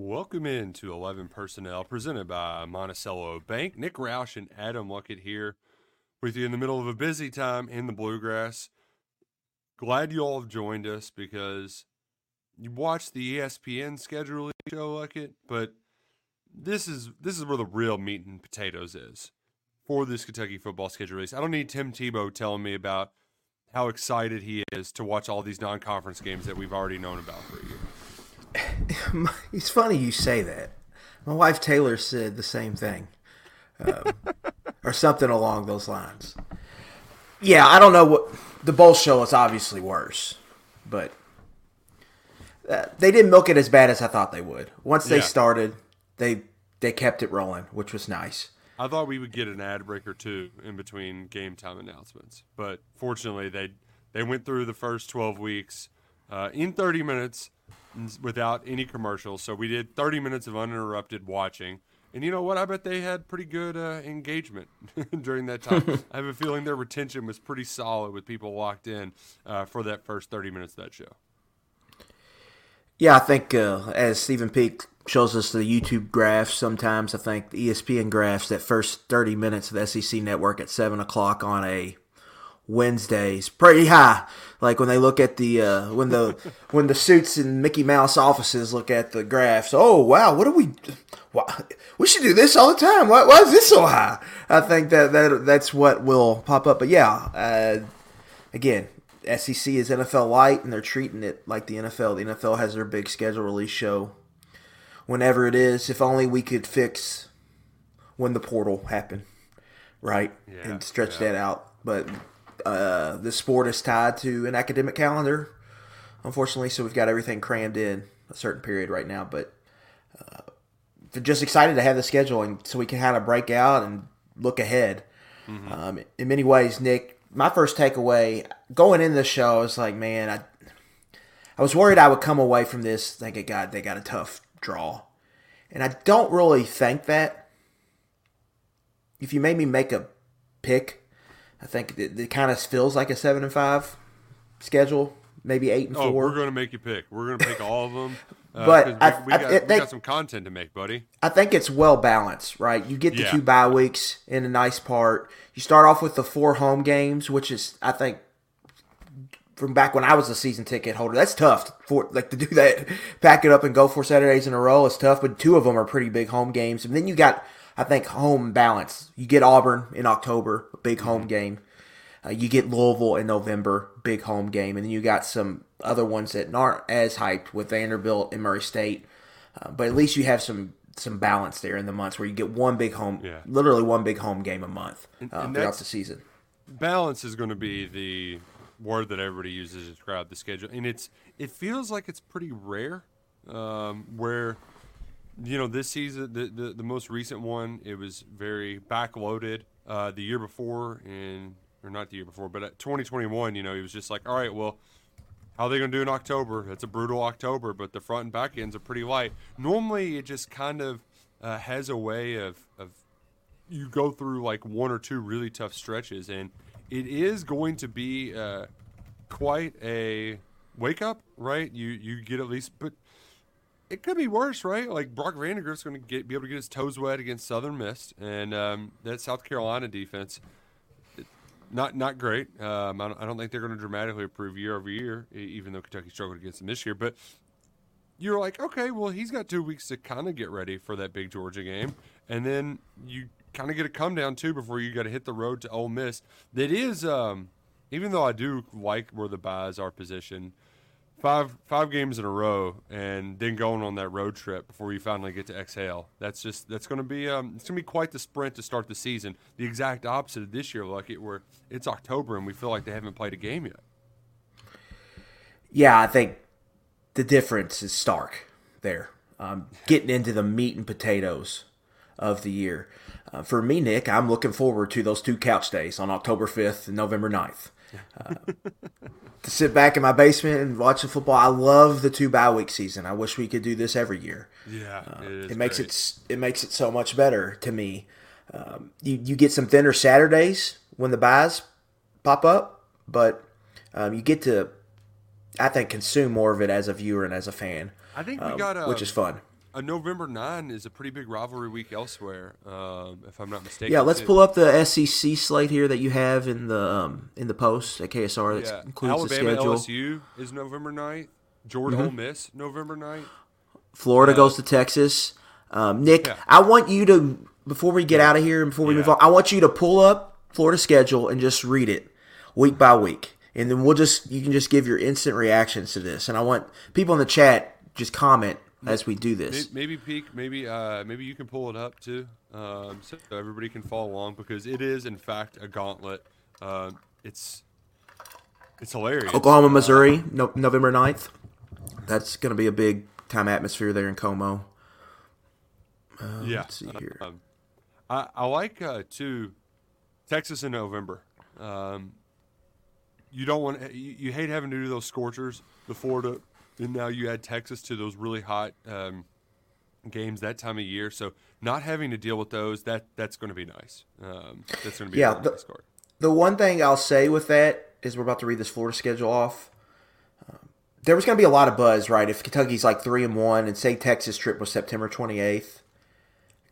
Welcome in to 11 Personnel, presented by Monticello Bank. Nick Roush and Adam Luckett here with you in the middle of a busy time in the Bluegrass. Glad you all have joined us because you watched the ESPN schedule show, Luckett, but this is this is where the real meat and potatoes is for this Kentucky football schedule release. I don't need Tim Tebow telling me about how excited he is to watch all these non-conference games that we've already known about for a year. it's funny you say that. My wife Taylor said the same thing, um, or something along those lines. Yeah, I don't know what the bowl show is obviously worse, but uh, they didn't milk it as bad as I thought they would. Once they Yeah. started, they they kept it rolling, which was nice. I thought we would get an ad break or two in between game time announcements, but fortunately they they went through the first 12 weeks uh, in 30 minutes without any commercials. So we did 30 minutes of uninterrupted watching. And you know what? I bet they had pretty good uh, engagement during that time. I have a feeling their retention was pretty solid with people locked in uh, for that first 30 minutes of that show. Yeah, I think uh, as Stephen Peak shows us the YouTube graphs, sometimes I think the ESPN graphs that first 30 minutes of the SEC network at 7 o'clock on a Wednesdays pretty high. Like when they look at the uh, when the when the suits in Mickey Mouse offices look at the graphs. Oh wow, what do we? Why, we should do this all the time. Why, why is this so high? I think that, that that's what will pop up. But yeah, uh, again, SEC is NFL light, and they're treating it like the NFL. The NFL has their big schedule release show whenever it is. If only we could fix when the portal happened, right, Yeah, and stretch yeah. that out. But uh, the sport is tied to an academic calendar, unfortunately. So we've got everything crammed in a certain period right now. But uh, just excited to have the schedule, and so we can kind of break out and look ahead. Um, in many ways, Nick, my first takeaway going in the show, I was like, man, I, I was worried I would come away from this thinking, God, they got a tough draw, and I don't really think that. If you made me make a pick, I think it, it kind of feels like a seven and five schedule, maybe eight and Oh, four. we're going to make you pick. We're going to pick all of them. Uh, But 'cause I- we, I- got, it- we got some content to make, buddy. I think it's well balanced, right? You get the Yeah. two bye weeks in a nice part. You start off with the four home games, which is, I think, from back when I was a season ticket holder, that's tough for like to do that, pack it up and go four Saturdays in a row is tough. But two of them are pretty big home games, and then you got, I think, home balance. You get Auburn in October, a big home game. Uh, you get Louisville in November, big home game, and then you got some other ones that aren't as hyped with Vanderbilt and Murray State. Uh, but at least you have some some balance there in the months where you get one big home, Yeah. literally one big home game a month uh, and throughout the season. balance is going to be the word that everybody uses to describe the schedule, and it's it feels like it's pretty rare. Um, where you know this season, the, the the most recent one, it was very backloaded. Uh, the year before, and or not the year before, but at 2021, you know, he was just like, all right, well. How are they going to do in October? It's a brutal October, but the front and back ends are pretty light. Normally, it just kind of uh, has a way of, of you go through like one or two really tough stretches, and it is going to be uh, quite a wake up, right? You you get at least, but it could be worse, right? Like Brock Vandagriff's going to get be able to get his toes wet against Southern Miss, and um, that South Carolina defense, not not great. Um, I, don't, I don't think they're going to dramatically improve year over year, even though Kentucky struggled against them this year, but you're like, okay, well, he's got two weeks to kind of get ready for that big Georgia game, and then you kind of get a come down too before you got to hit the road to Ole Miss. That is, um, even though I do like where the byes are positioned, five five games in a row, and then going on that road trip before you finally get to exhale. That's just that's going to be um, it's going to be quite the sprint to start the season. The exact opposite of this year, like it where it's October and we feel like they haven't played a game yet. Yeah, I think the difference is stark there. Um, getting into the meat and potatoes of the year. Uh, for me, Nick, I'm looking forward to those two couch days on October 5th and November 9th. Uh, to sit back in my basement and watch the football. I love the two bye week season. I wish we could do this every year. Yeah, Uh, It makes great. it it makes it so much better to me. Um, you you get some thinner Saturdays when the byes pop up, but um, you get to I think consume more of it as a viewer and as a fan. I think we um, got a which is fun. A November nine is a pretty big rivalry week elsewhere, um, if I'm not mistaken. Yeah, let's too. pull up the SEC slate here that you have in the um, in the post at KSR. That Yeah, includes Alabama the schedule. LSU is November 9th. Georgia Ole Miss November 9th. Florida Uh, goes to Texas. Um, Nick, Yeah. I want you to before we get out of here and before we move on, I want you to pull up Florida schedule and just read it week by week, and then we'll just you can just give your instant reactions to this. And I want people in the chat just comment as we do this. Maybe Peak, maybe uh, maybe you can pull it up too, um, so everybody can follow along because it is in fact a gauntlet. Um, it's it's hilarious. Oklahoma, Missouri, no, November 9th. That's going to be a big time atmosphere there in Como. yeah. let's see here. Um, I, I like uh, too Texas in November. Um, you don't want you, you hate having to do those scorchers, the Florida, and now you add Texas to those really hot um, games that time of year. So not having to deal with those that that's going to be nice. Um, that's going to be Yeah, the- nice card. The one thing I'll say with that is we're about to read this Florida schedule off. Um, there was going to be a lot of buzz, right? If Kentucky's like three and one, and say Texas trip was September twenty eighth,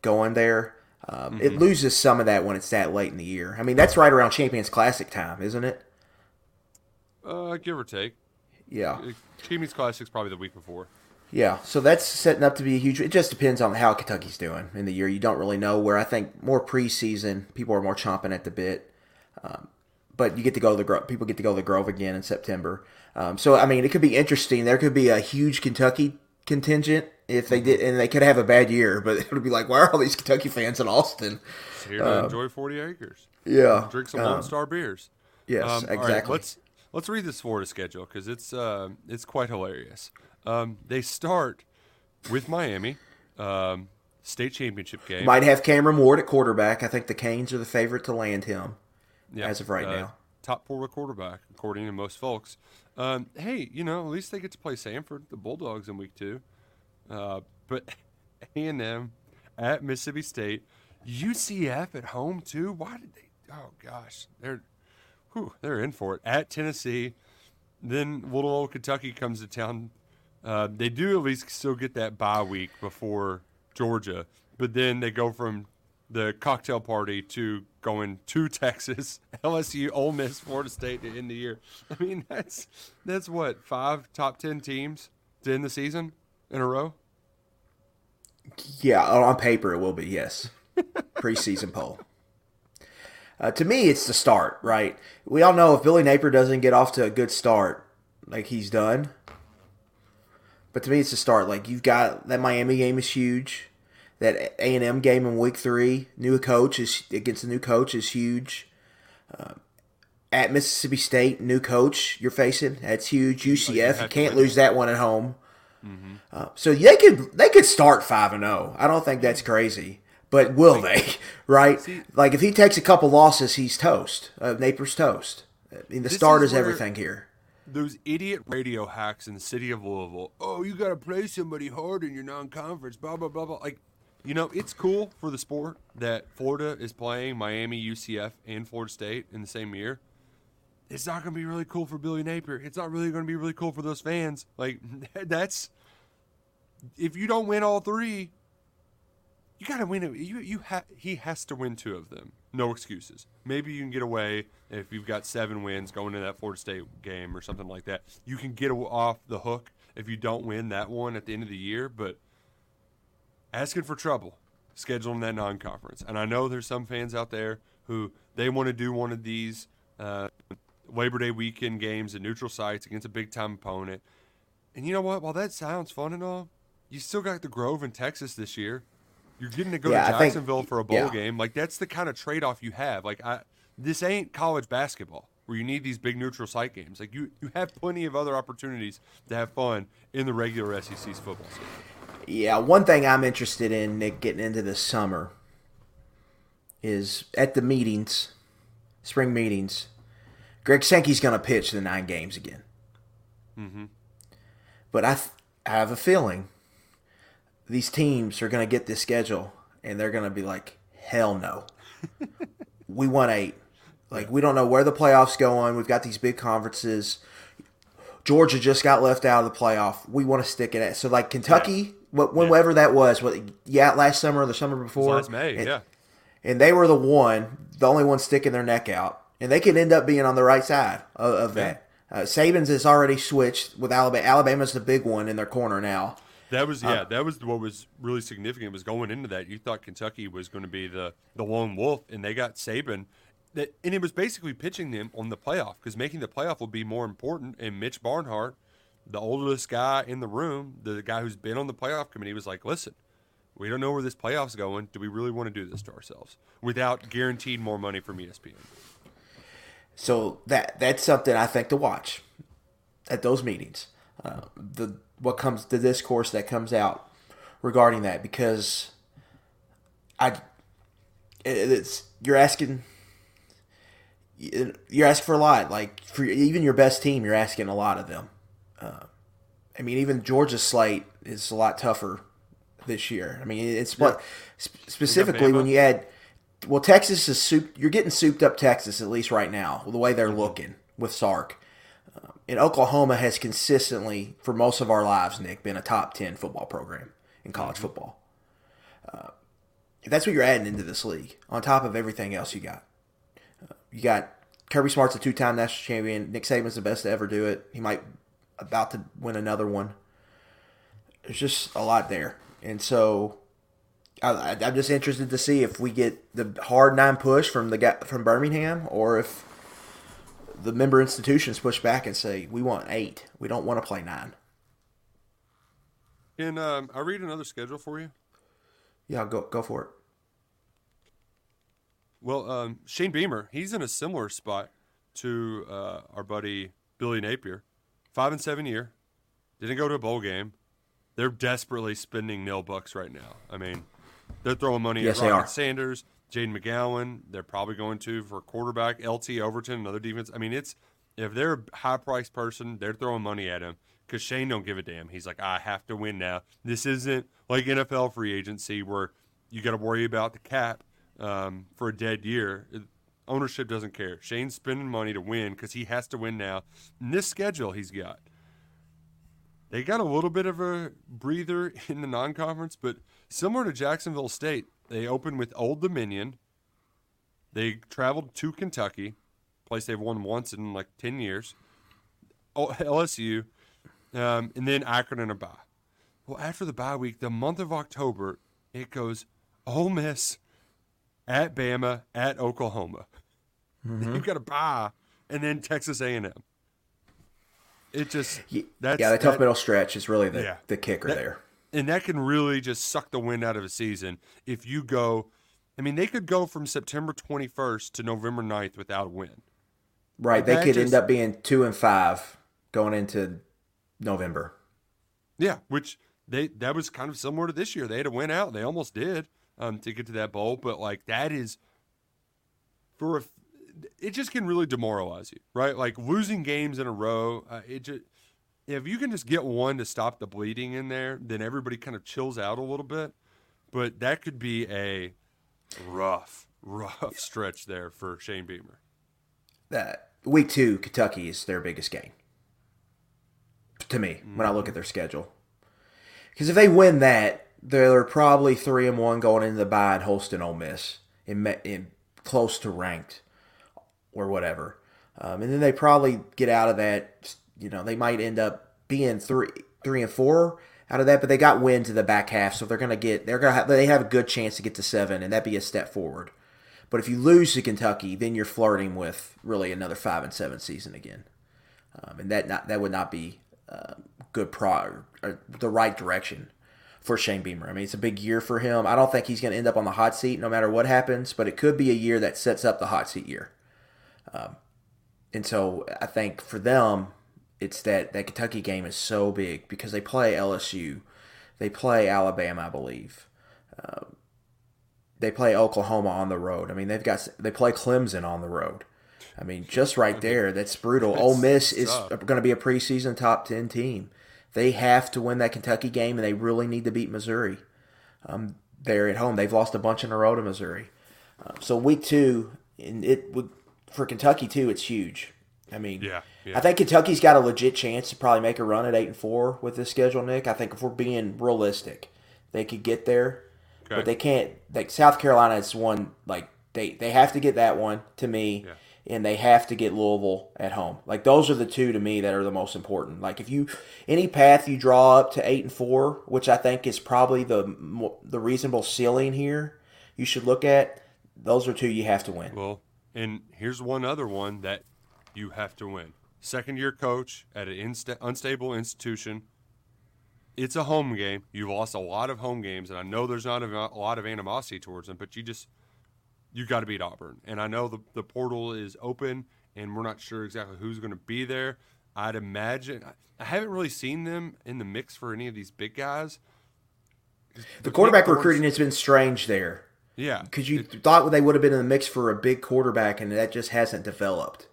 going there, um, it loses some of that when it's that late in the year. I mean, that's right around Champions Classic time, isn't it? Uh, give or take. Yeah, Champions Classic's probably the week before. yeah. So that's setting up to be a huge. It just depends on how Kentucky's doing in the year. You don't really know. Where I think more preseason, people are more chomping at the bit. Um, but you get to go to the Grove. People get to go to the Grove again in September. Um, so I mean, it could be interesting. There could be a huge Kentucky contingent if they did, and they could have a bad year. But it would be like, why are all these Kentucky fans in Austin? It's here to enjoy 40 acres. Yeah, Drink some um, Lone Star beers. Yes, Um, right, exactly. let's let's read this Florida schedule because it's uh, it's quite hilarious. Um, they start with Miami, um, state championship game. Might have Cameron Ward at quarterback. I think the Canes are the favorite to land him. Yeah, as of right uh, now. Top Florida quarterback, according to most folks. Um, hey, you know, at least they get to play Samford, the Bulldogs, in week two. Uh, but A and M at Mississippi State, UCF at home too. Why did they? Oh gosh, they're whew, they're in for it at Tennessee. Then little old Kentucky comes to town. Uh, they do at least still get that bye week before Georgia, but then they go from the cocktail party to going to Texas, LSU, Ole Miss, Florida State to end the year. I mean, that's that's what five top ten teams to end the season in a row. Yeah, on paper it will be yes. Preseason poll. Uh, to me, it's the start, right? We all know if Billy Napier doesn't get off to a good start, like he's done. But to me, it's the start. Like you've got that Miami game is huge. That A and M game in week three, new coach is against a new coach is huge. Uh, at Mississippi State, new coach you're facing, that's huge. UCF, you can't lose that one at home. Uh, so they could they could start five and zero. I don't think that's crazy, but will they? Right? like if he takes a couple losses, he's toast. Uh, Napier's toast. I mean, the start is is everything here. Those idiot radio hacks in the city of Louisville. Oh, you got to play somebody hard in your non-conference. Blah blah blah blah. Like, you know, it's cool for the sport that Florida is playing Miami, UCF, and Florida State in the same year. It's not going to be really cool for Billy Napier. It's not really going to be really cool for those fans. Like, that's if you don't win all three, you got to win it. You you ha- he has to win two of them. No excuses. Maybe you can get away if you've got seven wins going into that Florida State game or something like that. You can get off the hook if you don't win that one at the end of the year. But asking for trouble, scheduling that non-conference, and I know there's some fans out there who they want to do one of these uh, Labor Day weekend games at neutral sites against a big-time opponent. And you know what? While that sounds fun and all, you still got the Grove in Texas this year. You're getting to go Yeah, to I think- Jacksonville for a bowl yeah. game. Like that's the kind of trade-off you have. Like I, this ain't college basketball where you need these big neutral site games. Like you, you have plenty of other opportunities to have fun in the regular SEC's football season. Yeah, one thing I'm interested in, Nick, getting into this summer is at the meetings, spring meetings. Greg Sankey's going to pitch the nine games again. Mm-hmm. But I, th- I have a feeling these teams are going to get this schedule and they're going to be like, hell no. we won eight. Like, we don't know where the playoffs go going. We've got these big conferences. Georgia just got left out of the playoff. We want to stick it at so like Kentucky, yeah. whenever yeah. that was, what yeah, last summer or the summer before, last May, and, yeah, and they were the one, the only one sticking their neck out, and they could end up being on the right side of, of that. Uh, Saban's has already switched with Alabama. Alabama's the big one in their corner now. That was yeah. Um, that was what was really significant. Was going into that, you thought Kentucky was going to be the the lone wolf, and they got Saban. That and it was basically pitching them on the playoff because making the playoff will be more important. And Mitch Barnhart, the oldest guy in the room, the guy who's been on the playoff committee, was like, "Listen, we don't know where this playoff's going. Do we really want to do this to ourselves without guaranteed more money from ESPN?" So that that's something I think to watch at those meetings. Uh, the what comes the discourse that comes out regarding that because I it's you're asking you're asking for a lot like for even your best team you're asking a lot of them. Uh, I mean even Georgia's slate is a lot tougher this year. I mean it's what specifically when you add well Texas is soup you're getting souped up Texas at least right now the way they're mm-hmm. looking with Sark and Oklahoma has consistently, for most of our lives, Nick, been a top 10 football program in college mm-hmm. football. Uh, that's what you're adding into this league, on top of everything else you got. Uh, you got Kirby Smart's a two time national champion. Nick Saban's the best to ever do it. He might about to win another one. There's just a lot there. And so I, am just interested to see if we get the hard nine push from the guy from Birmingham or if the member institutions push back and say we want eight. We don't want to play nine. Can um, I read another schedule for you? Yeah, go go for it. Well, um, Shane Beamer, he's in a similar spot to uh, our buddy Billy Napier. Five and seven year, didn't go to a bowl game. They're desperately spending nil bucks right now. I mean, they're throwing money yes, at Rocket Sanders. Jayden McGowan, they're probably going to for quarterback. LT Overton, another defense. I mean, it's if they're a high priced person, they're throwing money at him because Shane don't give a damn. He's like, I have to win now. This isn't like NFL free agency where you got to worry about the cap um, for a dead year. Ownership doesn't care. Shane's spending money to win because he has to win now. In this schedule he's got, they got a little bit of a breather in the non conference, but similar to Jacksonville State, they opened with Old Dominion. They traveled to Kentucky, place they've won once in like 10 years. Oh, LSU, um, and then Akron and a bye. Well, after the bye week, the month of October, it goes Ole Miss at Bama at Oklahoma. Mm-hmm. You've got a bye, and then Texas A&M. It just that's yeah, the tough that, middle stretch is really the yeah, the kicker that, there and that can really just suck the wind out of a season if you go I mean they could go from September 21st to November 9th without a win. Right, they could just, end up being 2 and 5 going into November. Yeah, which they that was kind of similar to this year. They had to win out. They almost did um, to get to that bowl, but like that is for a, it just can really demoralize you, right? Like losing games in a row, uh, it just if you can just get one to stop the bleeding in there, then everybody kind of chills out a little bit. But that could be a rough, rough stretch there for Shane Beamer. That week two, Kentucky is their biggest game. To me, mm-hmm. when I look at their schedule, because if they win that, they're probably three and one going into the bye and hosting Ole Miss in, in close to ranked or whatever, um, and then they probably get out of that you know, they might end up being three three and four out of that, but they got wins to the back half, so they're gonna get they're gonna have, they have a good chance to get to seven, and that'd be a step forward. But if you lose to Kentucky, then you're flirting with really another five and seven season again, um, and that not that would not be uh, good pro or the right direction for Shane Beamer. I mean, it's a big year for him. I don't think he's going to end up on the hot seat no matter what happens, but it could be a year that sets up the hot seat year. Um, and so I think for them, it's that that Kentucky game is so big because they play LSU, they play Alabama, I believe. Uh, they play Oklahoma on the road. I mean, they've got they play Clemson on the road. I mean, just right there, that's brutal. It's, Ole Miss is going to be a preseason top ten team. They have to win that Kentucky game, and they really need to beat Missouri. Um, they're at home. They've lost a bunch in a row to Missouri. Uh, so week two, and it would for Kentucky too. It's huge I mean, Yeah, yeah. I think Kentucky's got a legit chance to probably make a run at eight and four with this schedule, Nick. I think if we're being realistic, they could get there, Okay. but they can't. Like South Carolina is one like they they have to get that one to me, Yeah. and they have to get Louisville at home. Like those are the two to me that are the most important. Like if you any path you draw up to eight and four, which I think is probably the the reasonable ceiling here, you should look at. Those are two you have to win. Well, and here's one other one that you have to win. Second year coach at an insta- unstable institution. It's a home game. You've lost a lot of home games, and I know there's not a, a lot of animosity towards them, but you just you got to beat Auburn. And I know the the portal is open, and we're not sure exactly who's going to be there. I'd imagine I, haven't really seen them in the mix for any of these big guys. The quarterback recruiting has been strange there. Yeah, Because you thought they would have been in the mix for a big quarterback, and that just hasn't developed.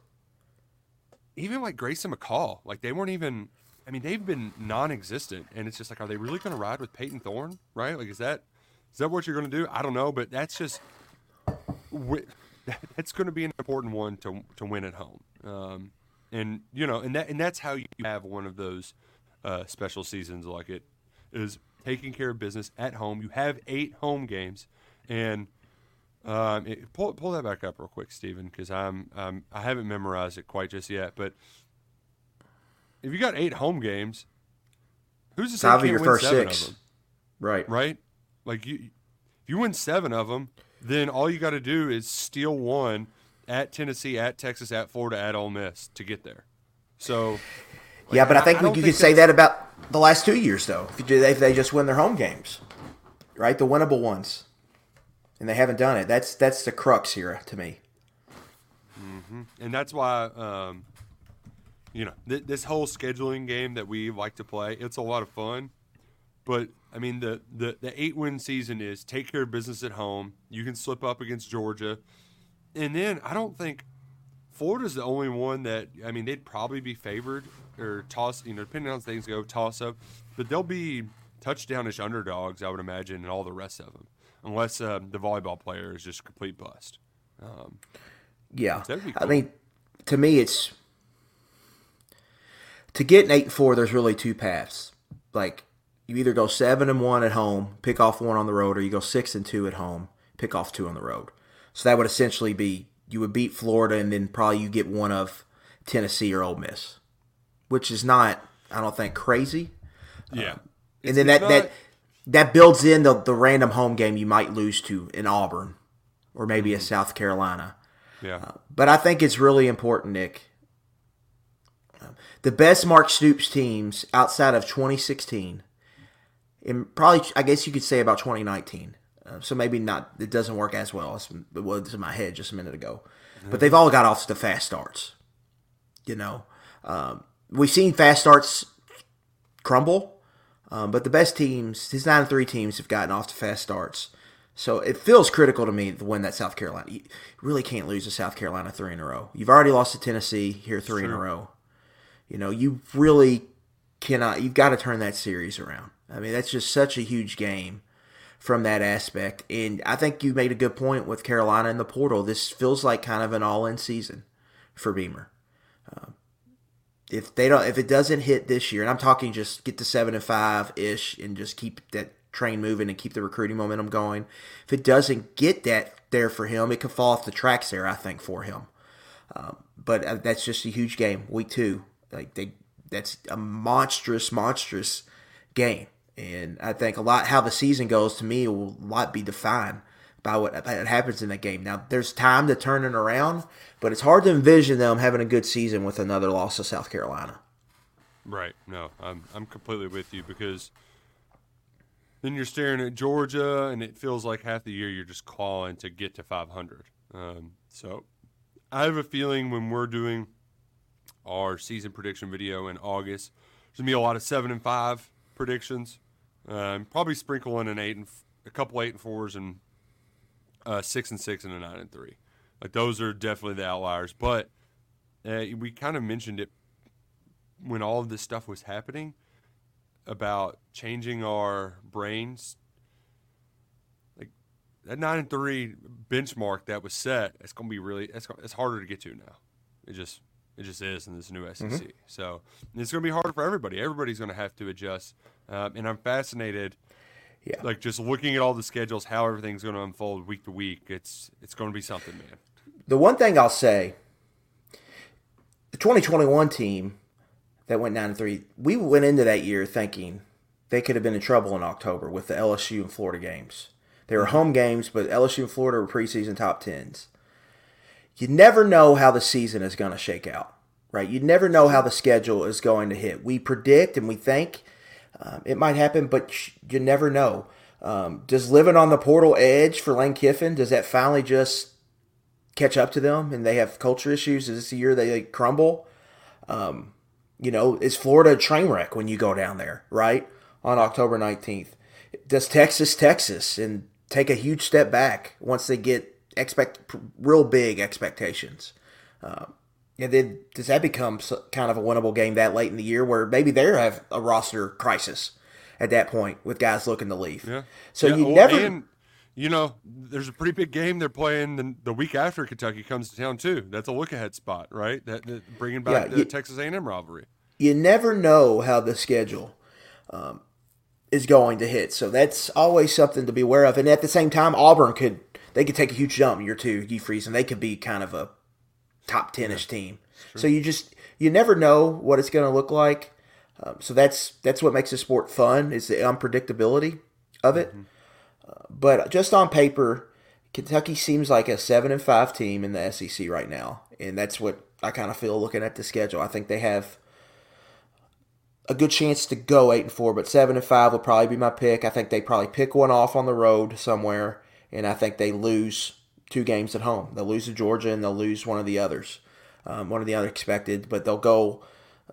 Even like Grayson McCall, like they weren't even. I mean, they've been non-existent, and it's just like, are they really going to ride with Payton Thorne? Right? Like, is that is that what you're going to do? I don't know, but that's just that's going to be an important one to to win at home. Um, and you know, and that and that's how you have one of those uh, special seasons like it is taking care of business at home. You have eight home games, and um, it, pull pull that back up real quick, Stephen, because I'm, I'm I haven't memorized it quite just yet. But if you got eight home games, who's the Five of your win first seven six. of them? Right. Right? Like you, if you win seven of them, then all you got to do is steal one at Tennessee, at Texas, at Florida, at Ole Miss to get there. So yeah, but I think I you think could say that about the last two years, though. If, do, if they just win their home games, right, the winnable ones, and they haven't done it. That's that's the crux here to me. and that's why um, you know th- this whole scheduling game that we like to play it's a lot of fun. But i mean the, the, the eight win season is take care of business at home. You can slip up against georgia. And then i don't think florida's the only one that i mean they'd probably be favored or toss you know depending on how things go toss up. But they'll be touchdownish underdogs i would imagine and all the rest of them unless um, the volleyball player is just complete bust um, Yeah, That'd I cool. mean, to me, it's to get an eight four. There's really two paths. Like you either go seven and one at home, pick off one on the road, or you go six and two at home, pick off two on the road. So that would essentially be you would beat Florida, and then probably you get one of Tennessee or Ole Miss, which is not, I don't think, crazy. yeah and then that not- that builds in the, the random home game you might lose to in Auburn or maybe Mm-hmm. a South Carolina. yeah But I think it's really important, Nick. The best Mark Stoops teams outside of 2016, and probably I guess you could say about 2019. Uh, so maybe not. It doesn't work as well as it was in my head just a minute ago. But they've all got off to fast starts. You know, um, we've seen fast starts crumble, um, but the best teams, his nine and three teams, have gotten off to fast starts. So it feels critical to me to win that South Carolina. You really can't lose to South Carolina three in a row. You've already lost to Tennessee here three in a row. You know, you really cannot. You've got to turn that series around. I mean, that's just such a huge game from that aspect. And I think you made a good point with Carolina in the portal. This feels like kind of an all-in season for Beamer. Um, if they don't, if it doesn't hit this year, and I'm talking just get to seven and five ish, and just keep that train moving and keep the recruiting momentum going. If it doesn't get that there for him, it could fall off the tracks there. I think for him, um, but uh, that's just a huge game. Week two, like they, that's a monstrous, monstrous game, and I think a lot how the season goes to me will a lot be defined by what happens in that game. Now, there's time to turn it around, but it's hard to envision them having a good season with another loss to South Carolina. Right. No, I'm I'm completely with you because then you're staring at Georgia, and it feels like half the year you're just calling to get to 500. Um, so I have a feeling when we're doing our season prediction video in August, there's gonna be a lot of seven and five predictions. Um, probably sprinkle in an eight and f- a couple eight and fours and uh, six and six and a nine and three. Like those are definitely the outliers. But uh, we kind of mentioned it when all of this stuff was happening about changing our brains like that 9 and 3 benchmark that was set it's going to be really it's, it's harder to get to now it just It just is in this new SEC. Mm-hmm. So it's going to be hard for everybody. Everybody's going to have to adjust. Um, and I'm fascinated. Yeah. Like just looking at all the schedules, how everything's going to unfold week to week. It's it's going to be something, man. The one thing I'll say, the 2021 team that went 9 3, we went into that year thinking they could have been in trouble in October with the LSU and Florida games. They were home games, but LSU and Florida were preseason top tens. You never know how the season is going to shake out, right? You never know how the schedule is going to hit. We predict and we think um, it might happen, but you never know. Um, does living on the portal edge for Lane Kiffin, does that finally just catch up to them and they have culture issues? Is this the year they crumble? Um, you know, is Florida a train wreck when you go down there, right? On October 19th. Does Texas, Texas, and take a huge step back once they get expect real big expectations? Uh, and then does that become kind of a winnable game that late in the year where maybe they have a roster crisis at that point with guys looking to leave? Yeah. So yeah, you well, never. And, you know, there's a pretty big game they're playing the, the, week after Kentucky comes to town too. That's a look ahead spot, right? That, that bringing back yeah, the you, Texas A&M rivalry. You never know how the schedule um, is going to hit, so that's always something to be aware of. And at the same time, Auburn could they could take a huge jump year two, Freeze, and they could be kind of a top ten-ish yeah, team. So you just you never know what it's going to look like. Um, so that's that's what makes the sport fun is the unpredictability of it. Mm-hmm. Uh, but just on paper, Kentucky seems like a seven and five team in the SEC right now, and that's what I kind of feel looking at the schedule. I think they have a good chance to go eight and four, but seven and five will probably be my pick. I think they probably pick one off on the road somewhere, and I think they lose two games at home. They'll lose to Georgia and they'll lose one of the others, um, one of the unexpected. But they'll go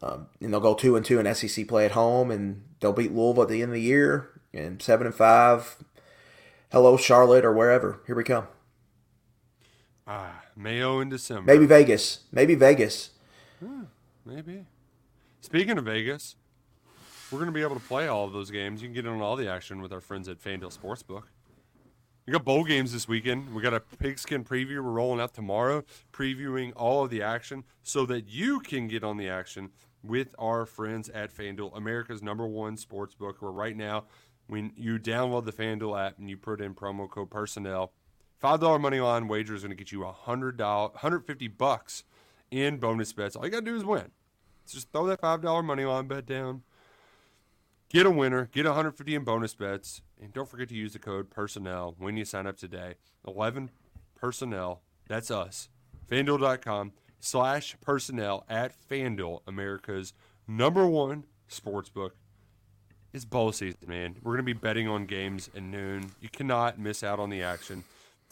um, and they'll go two and two in SEC play at home, and they'll beat Louisville at the end of the year, and seven and five. Hello, Charlotte, or wherever. Here we come. Ah, Mayo in December. Maybe Vegas. Maybe Vegas. Hmm, maybe. Speaking of Vegas, we're going to be able to play all of those games. You can get in on all the action with our friends at FanDuel Sportsbook. We got bowl games this weekend. We got a pigskin preview we're rolling out tomorrow, previewing all of the action so that you can get on the action with our friends at FanDuel, America's number one sports book. Where right now, when you download the FanDuel app and you put in promo code personnel, five dollar money line wager is going to get you a hundred dollar, hundred fifty bucks in bonus bets. All you got to do is win. So just throw that five dollar money line bet down Get a winner, get 150 in bonus bets, and don't forget to use the code personnel when you sign up today. 11 personnel, that's us. FanDuel.com slash personnel at FanDuel, America's number one sportsbook. It's bowl season, man. We're going to be betting on games at noon. You cannot miss out on the action.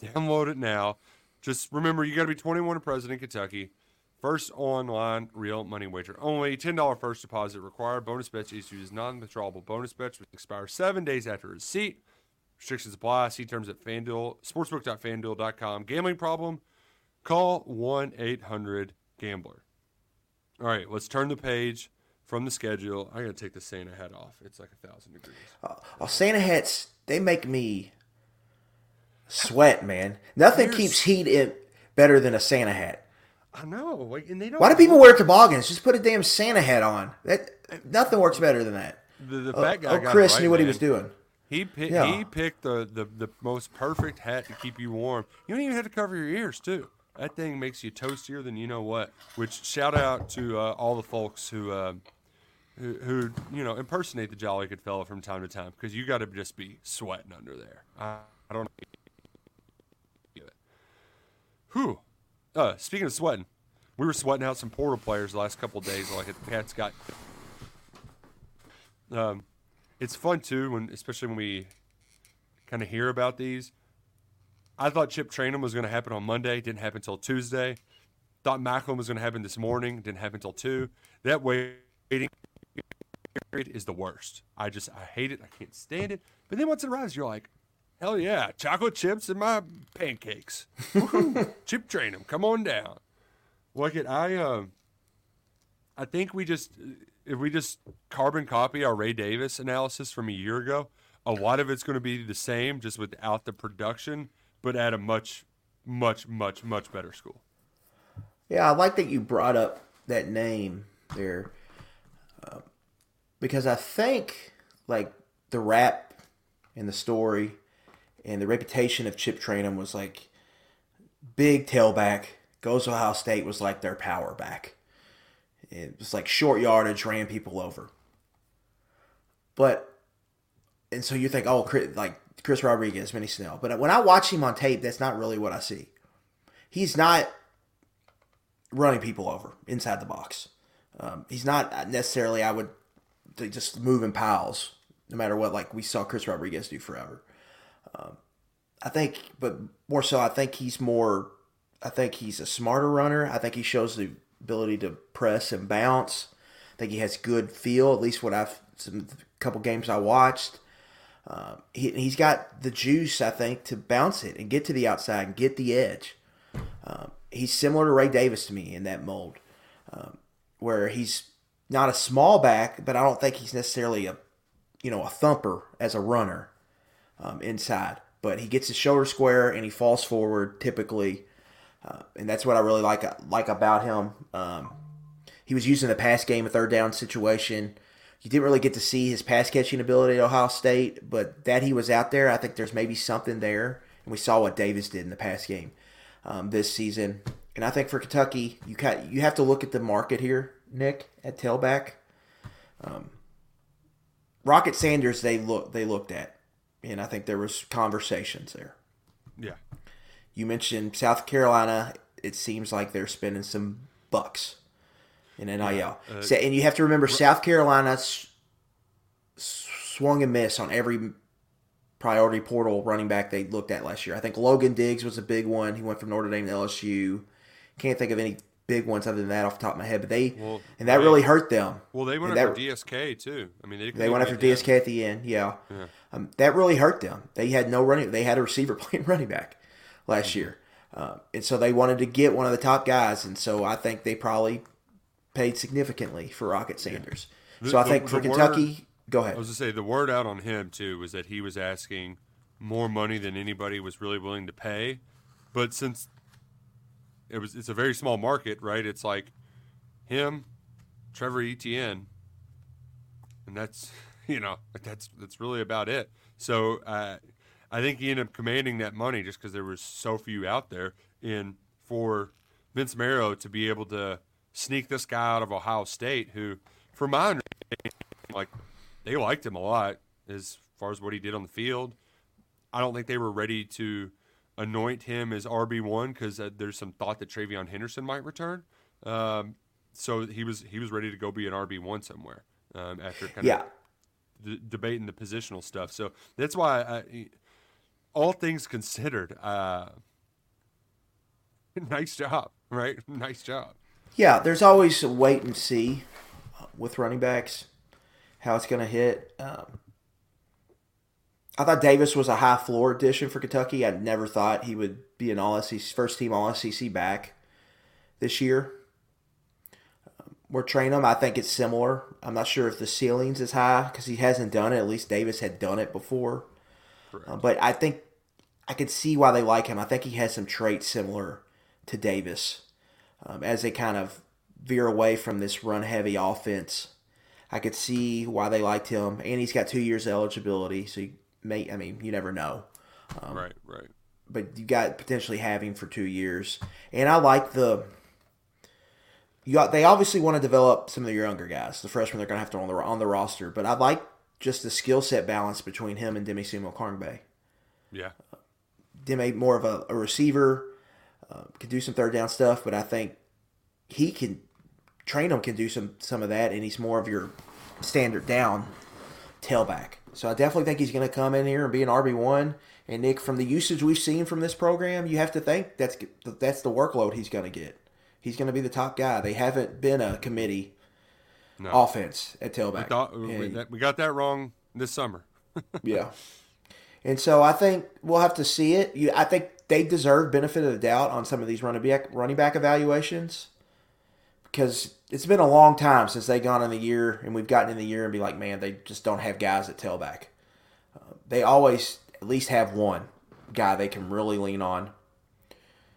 Download it now. Just remember, you got to be 21 and present in Kentucky. First online real money wager only. $10 first deposit required. Bonus bets issued as non withdrawable bonus bets which expire seven days after receipt. Restrictions apply. See terms at FanDuel, sportsbook.fanduel.com. Gambling problem? Call 1 800 Gambler. All right, let's turn the page from the schedule. I got to take the Santa hat off. It's like a thousand degrees. Uh, well, Santa hats, they make me sweat, man. Nothing There's... keeps heat in better than a Santa hat. I know. Like, and they don't. Why do people wear toboggans? Just put a damn Santa hat on. That nothing works better than that. The, the fat guy. Oh, Chris right, knew what man. he was doing. He picked. Yeah. He picked the, the the most perfect hat to keep you warm. You don't even have to cover your ears too. That thing makes you toastier than you know what. Which shout out to uh, all the folks who, uh, who, who you know impersonate the Jolly Good fellow from time to time because you got to just be sweating under there. I, I don't. know. Whew. Uh, speaking of sweating, we were sweating out some portal players the last couple days. Like the Cats got. Um, it's fun too when, especially when we kind of hear about these. I thought Chip Trayanum was going to happen on Monday. Didn't happen until Tuesday. Thought Macklin was going to happen this morning. Didn't happen until two. That waiting period is the worst. I just I hate it. I can't stand it. But then once it arrives, you're like, hell yeah, chocolate chips and my pancakes. Chip Trayanum. come on down. Look at I uh, I think we just if we just carbon copy our Ray Davis analysis from a year ago, a lot of it's going to be the same, just without the production, but at a much, much, much, much better school. Yeah, I like that you brought up that name there uh, because I think like the rap and the story and the reputation of Chip Trayanum was like big tailback. Goes Ohio State was like their power back. It was like short yardage, ran people over. But and so you think, oh, like Chris Rodriguez, Benny Snell. But when I watch him on tape, that's not really what I see. He's not running people over inside the box. Um, he's not necessarily, I would just moving piles, no matter what, like we saw Chris Rodriguez do forever. Um, I think, but more so, I think he's more, I think he's a smarter runner. I think he shows the ability to press and bounce. I think he has good feel, at least what I've, some couple games I watched. Um, he, he's got the juice, I think, to bounce it and get to the outside and get the edge. Um, he's similar to Ray Davis to me in that mold, um, where he's not a small back, but I don't think he's necessarily a, you know, a thumper as a runner um, inside. But he gets his shoulder square and he falls forward typically, uh, and that's what I really like like about him. Um, he was using the pass game, a third down situation. You didn't really get to see his pass catching ability at Ohio State, but that he was out there, I think there's maybe something there. And we saw what Davis did in the pass game um, this season. And I think for Kentucky, you you have to look at the market here, Nick, at tailback. Um, Rocket Sanders, they look they looked at, and I think there was conversations there. Yeah. You mentioned South Carolina. It seems like they're spending some bucks in NIL. Yeah, uh, so, and you have to remember, South Carolina swung and missed on every priority portal running back they looked at last year. I think Logan Diggs was a big one. He went from Notre Dame to LSU. Can't think of any big ones other than that off the top of my head, but they well, and that they, really hurt them. Well, they went after DSK too. I mean, they, they went after DSK end. at the end. Yeah, yeah. Um, that really hurt them. They had no running. They had a receiver playing running back last mm-hmm. year, um, and so they wanted to get one of the top guys. And so I think they probably paid significantly for Rocket Sanders. Yeah. So I think for Kentucky, word, go ahead. I was to say the word out on him too was that he was asking more money than anybody was really willing to pay. But since it was, it's a very small market, right? It's like him, Trevor Etienne, and that's you know that's that's really about it. So uh, I think he ended up commanding that money just because there was so few out there. And for Vince Marrow to be able to sneak this guy out of Ohio State, who, for my understanding, like they liked him a lot as far as what he did on the field. I don't think they were ready to anoint him as RB one because uh, there's some thought that TreVeyon Henderson might return. Um, so he was he was ready to go be an RB one somewhere um, after kind yeah. Debating the positional stuff. So that's why, I, all things considered, uh, nice job, right? Nice job. Yeah, there's always a wait and see with running backs how it's going to hit. Um, I thought Davis was a high floor addition for Kentucky. I never thought he would be an All SEC first team All SEC back this year. Um, we're training him. I think it's similar. I'm not sure if the ceiling's as high because he hasn't done it. At least Davis had done it before. Uh, but I think I could see why they like him. I think he has some traits similar to Davis um, as they kind of veer away from this run heavy offense. I could see why they liked him, and he's got two years eligibility, so you may I mean you never know. Um, right, right. But you got potentially having for two years, and I like the. You they obviously want to develop some of your younger guys, the freshmen they're going to have to on the on the roster. But I like just the skill set balance between him and Demie Sumo-Karngbaye. Yeah, Demi more of a, a receiver, uh, can do some third down stuff, but I think he can Trayanum can do some some of that, and he's more of your standard down tailback. So I definitely think he's going to come in here and be an RB one. And Nick, from the usage we've seen from this program, you have to think that's that's the workload he's going to get. He's going to be the top guy. They haven't been a committee no. offense at tailback. We, thought, we, we got that wrong this summer. yeah, and so I think we'll have to see it. You, I think they deserve benefit of the doubt on some of these running back running back evaluations because it's been a long time since they gone in the year and we've gotten in the year and be like, man, they just don't have guys at tailback. Uh, they always at least have one guy they can really lean on,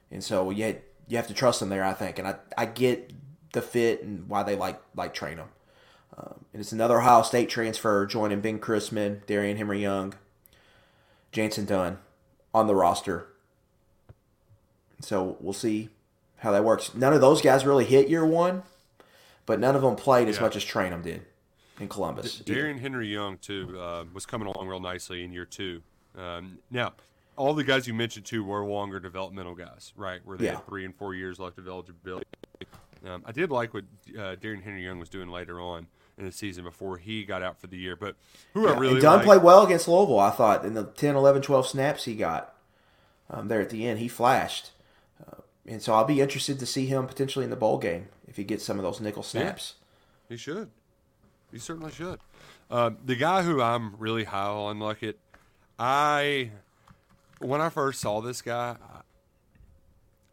and so you you have to trust them there. I think, and I I get the fit and why they like like Trayanum. Um, and it's another Ohio State transfer joining Ben Christman, Darrion Henry-Young, Jantzen Dunn on the roster. So we'll see how that works. None of those guys really hit year one, but none of them played as much as Trayanum did in Columbus. Darian Henry Young too uh, was coming along real nicely in year two. Um, now, all the guys you mentioned too were longer developmental guys, right? Where they Yeah. had three and four years left of eligibility. Um, I did like what uh, Darrion Henry-Young was doing later on in the season before he got out for the year. But who I really Dunn like- played well against Louisville, I thought, in the 10, 11, 12 snaps he got um, there at the end. He flashed. Uh, and so I'll be interested to see him potentially in the bowl game if he gets some of those nickel snaps. He should. He certainly should. Um, the guy who I'm really high on, like it, I when I first saw this guy,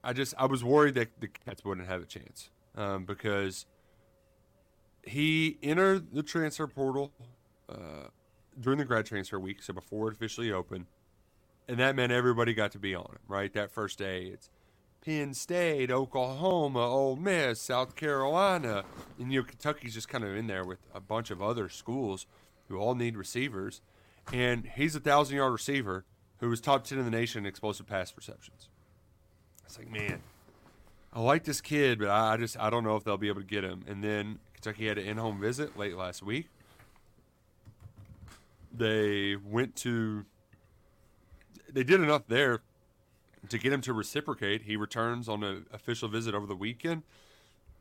I, just I was worried that the Cats wouldn't have a chance um, because he entered the transfer portal uh, during the grad transfer week, so before it officially opened, and that meant everybody got to be on him. Right, that first day, it's Penn State, Oklahoma, Ole Miss, South Carolina, and you know Kentucky's just kind of in there with a bunch of other schools who all need receivers, and he's a thousand yard receiver who was top ten in the nation in explosive pass receptions. It's like man, I like this kid, but I, just I don't know if they'll be able to get him. And then Kentucky had an in home visit late last week. They went to. They did enough there to get him to reciprocate. He returns on an official visit over the weekend.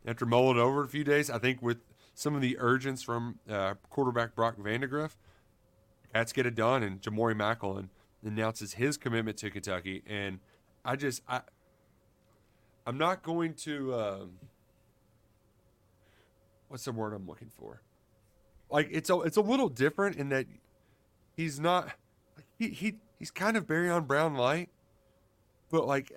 After mulling over a few days, I think with some of the urgence from uh, quarterback Brock Vandagriff, Cats get it done, and Ja'Mori Maclin announces his commitment to Kentucky. And I just, I, I'm not going to, um, what's the word I'm looking for? Like it's a, it's a little different in that he's not, he, he, he's kind of Barion Brown light but like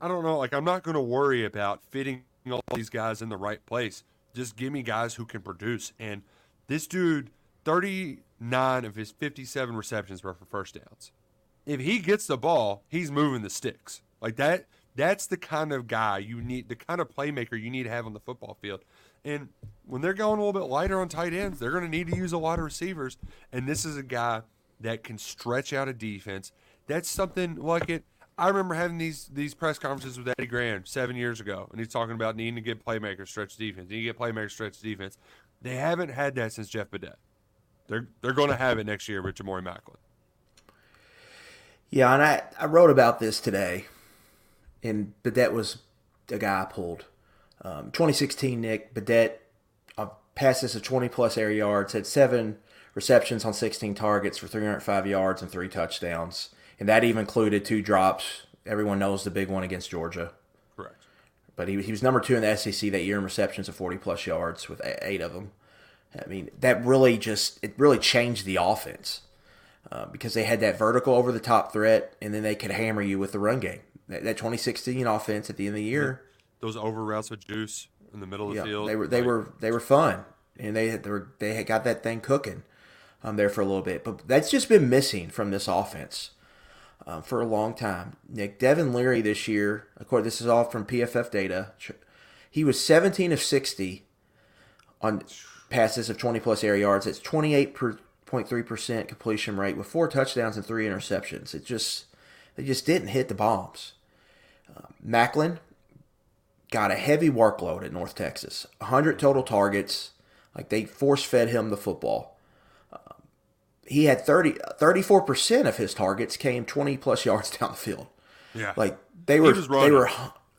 I- don't know, like I'm not going to worry about fitting all these guys in the right place. Just give me guys who can produce. And this dude, 39 of his 57 receptions were for first downs. If he gets the ball, he's moving the sticks. Like that that's the kind of guy you need, the kind of playmaker you need to have on the football field. And when they're going a little bit lighter on tight ends, they're going to need to use a lot of receivers. And this is a guy that can stretch out a defense. That's something like it. I remember having these these press conferences with Eddie Gran seven years ago, and he's talking about needing to get playmakers stretch defense. Need to get playmakers stretch defense. They haven't had that since Jeff Badet. They're they're going to have it next year with Ja'Mori Maclin. Yeah, and I, I wrote about this today, and Badet was the guy I pulled. Um, 2016, Nick Badet uh, passes of 20 plus air yards, had seven receptions on 16 targets for 305 yards and three touchdowns, and that even included two drops. Everyone knows the big one against Georgia, Correct. but he, he was number two in the SEC that year in receptions of 40 plus yards with eight of them. I mean, that really just it really changed the offense uh, because they had that vertical over the top threat, and then they could hammer you with the run game. That, that 2016 offense at the end of the year, Those over routes with juice in the middle of the yeah, field. they were they like, were they were fun, and they had, they were they had got that thing cooking um, there for a little bit. But that's just been missing from this offense um, for a long time. Nick Devin Leary this year, of course, this is all from PFF data. He was 17 of 60 on passes of 20 plus air yards. It's 28.3 percent completion rate with four touchdowns and three interceptions. It just they just didn't hit the bombs. Uh, Maclin got a heavy workload at North Texas. 100 total targets. Like they force fed him the football. Um, he had 30, 34% of his targets came 20 plus yards down the field. yeah. Like they were they were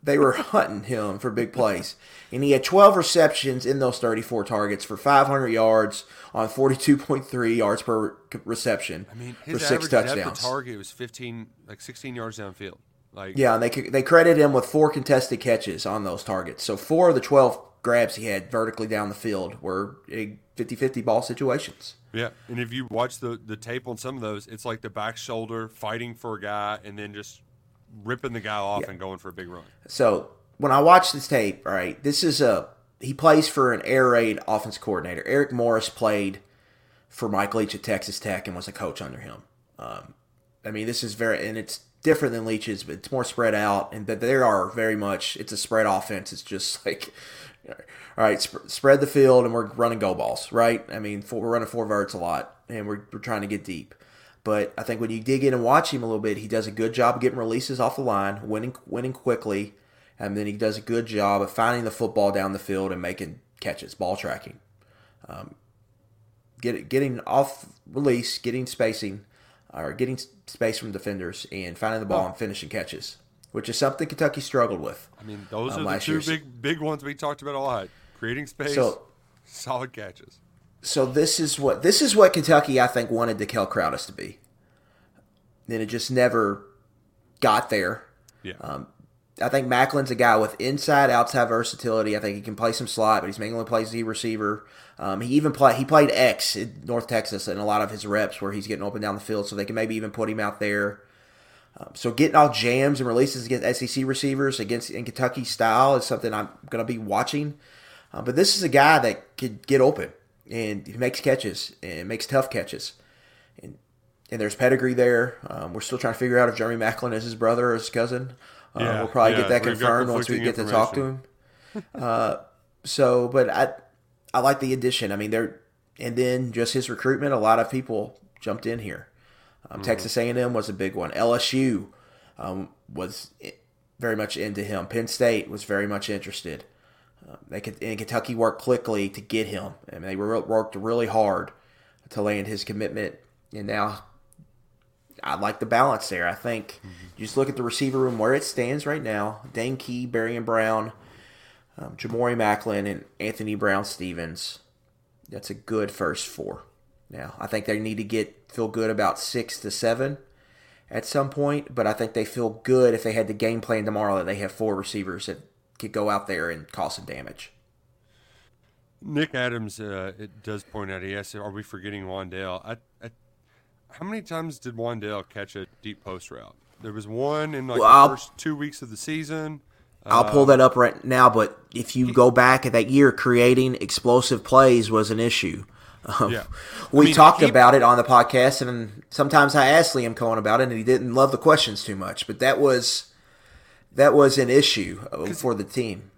they were hunting him for big plays. And he had 12 receptions in those 34 targets for 500 yards on 42.3 yards per reception I mean, for his six average depth touchdowns. of target was 15, like 16 yards downfield. Like Yeah, and they they credit him with four contested catches on those targets. So four of the 12 grabs he had vertically down the field were 50-50 ball situations. Yeah, and if you watch the the tape on some of those, it's like the back shoulder fighting for a guy and then just ripping the guy off and going for a big run. So when I watch this tape, all right, this is a he plays for an air raid offense coordinator. Eric Morris played for Mike Leach at Texas Tech and was a coach under him. Um, I mean, this is very and it's different than Leach's, but it's more spread out, and that there are very much it's a spread offense. It's just like, all right, sp- spread the field, and we're running go balls, right? I mean, four, we're running four verts a lot, and we're, we're trying to get deep. But I think when you dig in and watch him a little bit, he does a good job of getting releases off the line, winning winning quickly, and then he does a good job of finding the football down the field and making catches, ball tracking, um, get, getting off release, getting spacing, or getting space from defenders, and finding the ball oh. and finishing catches, which is something Kentucky struggled with. I mean, those um, are the two big big ones we talked about a lot: creating space, so, solid catches. So this is what this is what Kentucky I think wanted DeKel Crowdus to be. Then it just never got there. Yeah. Um, I think Maclin's a guy with inside outside versatility. I think he can play some slot, but he's mainly plays Z receiver. Um, he even play he played X in North Texas in a lot of his reps where he's getting open down the field, so they can maybe even put him out there. Um, so getting all jams and releases against SEC receivers against in Kentucky style is something I'm going to be watching. Uh, but this is a guy that could get open and he makes catches and makes tough catches. And and there's pedigree there. Um, we're still trying to figure out if Jeremy Maclin is his brother or his cousin. Uh, yeah, we'll probably yeah, get that confirmed once we get to talk to him. uh, so, but I I like the addition. I mean, they're and then just his recruitment. A lot of people jumped in here. Um, mm-hmm. Texas A&M was a big one. LSU um, was very much into him. Penn State was very much interested. Um, they could, and Kentucky worked quickly to get him. I mean, they worked really hard to land his commitment. And now I like the balance there. I think mm-hmm. you just look at the receiver room where it stands right now. Dane Key, Barion Brown, um, Ja'Mori Maclin, and Anthony Brown-Stephens. That's a good first four. Now, I think they need to get feel good about six to seven at some point, but I think they feel good if they had the game plan tomorrow that they have four receivers that could go out there and cause some damage. Nick Adams uh, it does point out. He asked, "Are we forgetting Wan'Dale?" I, I, how many times did Wan'Dale catch a deep post route? There was one in like well, the first two weeks of the season. I'll pull that up right now, but if you go back at that year, creating explosive plays was an issue. Um, yeah. we I mean, talked he, about it on the podcast, and sometimes I asked Liam Coen about it, and he didn't love the questions too much. But that was that was an issue uh, for the team.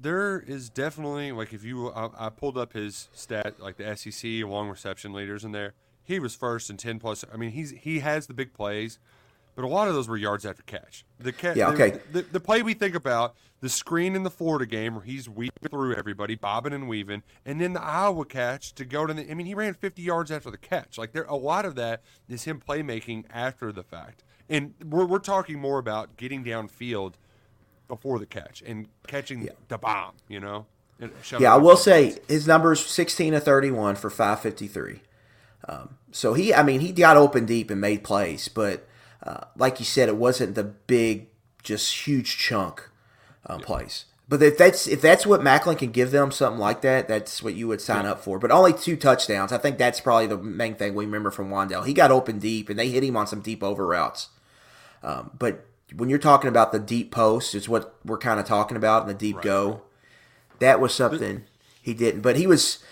there is definitely like if you I, I, pulled up his stat like the SEC long reception leaders in there. He was first in ten plus. I mean, he's he has the big plays but a lot of those were yards after catch. The catch, yeah, okay. The, the, the, play we think about, the screen in the Florida game where he's weaving through everybody, bobbing and weaving, and then the Iowa catch to go to the. I mean, he ran 50 yards after the catch. Like there, a lot of that is him playmaking after the fact, and we're we're talking more about getting downfield before the catch and catching yeah. the bomb. You know. Yeah, I will say his numbers 16 to 31 for 553. Um, so he, I mean, he got open deep and made plays, but uh, like you said, it wasn't the big, just huge chunk uh, plays. But if that's if that's what Maclin can give them, something like that, that's what you would sign yeah. up for. But only two touchdowns. I think that's probably the main thing we remember from Wan'Dale. He got open deep, and they hit him on some deep over routes. Um, but when you're talking about the deep post, it's what we're kind of talking about in the deep right. go. That was something he didn't. But he was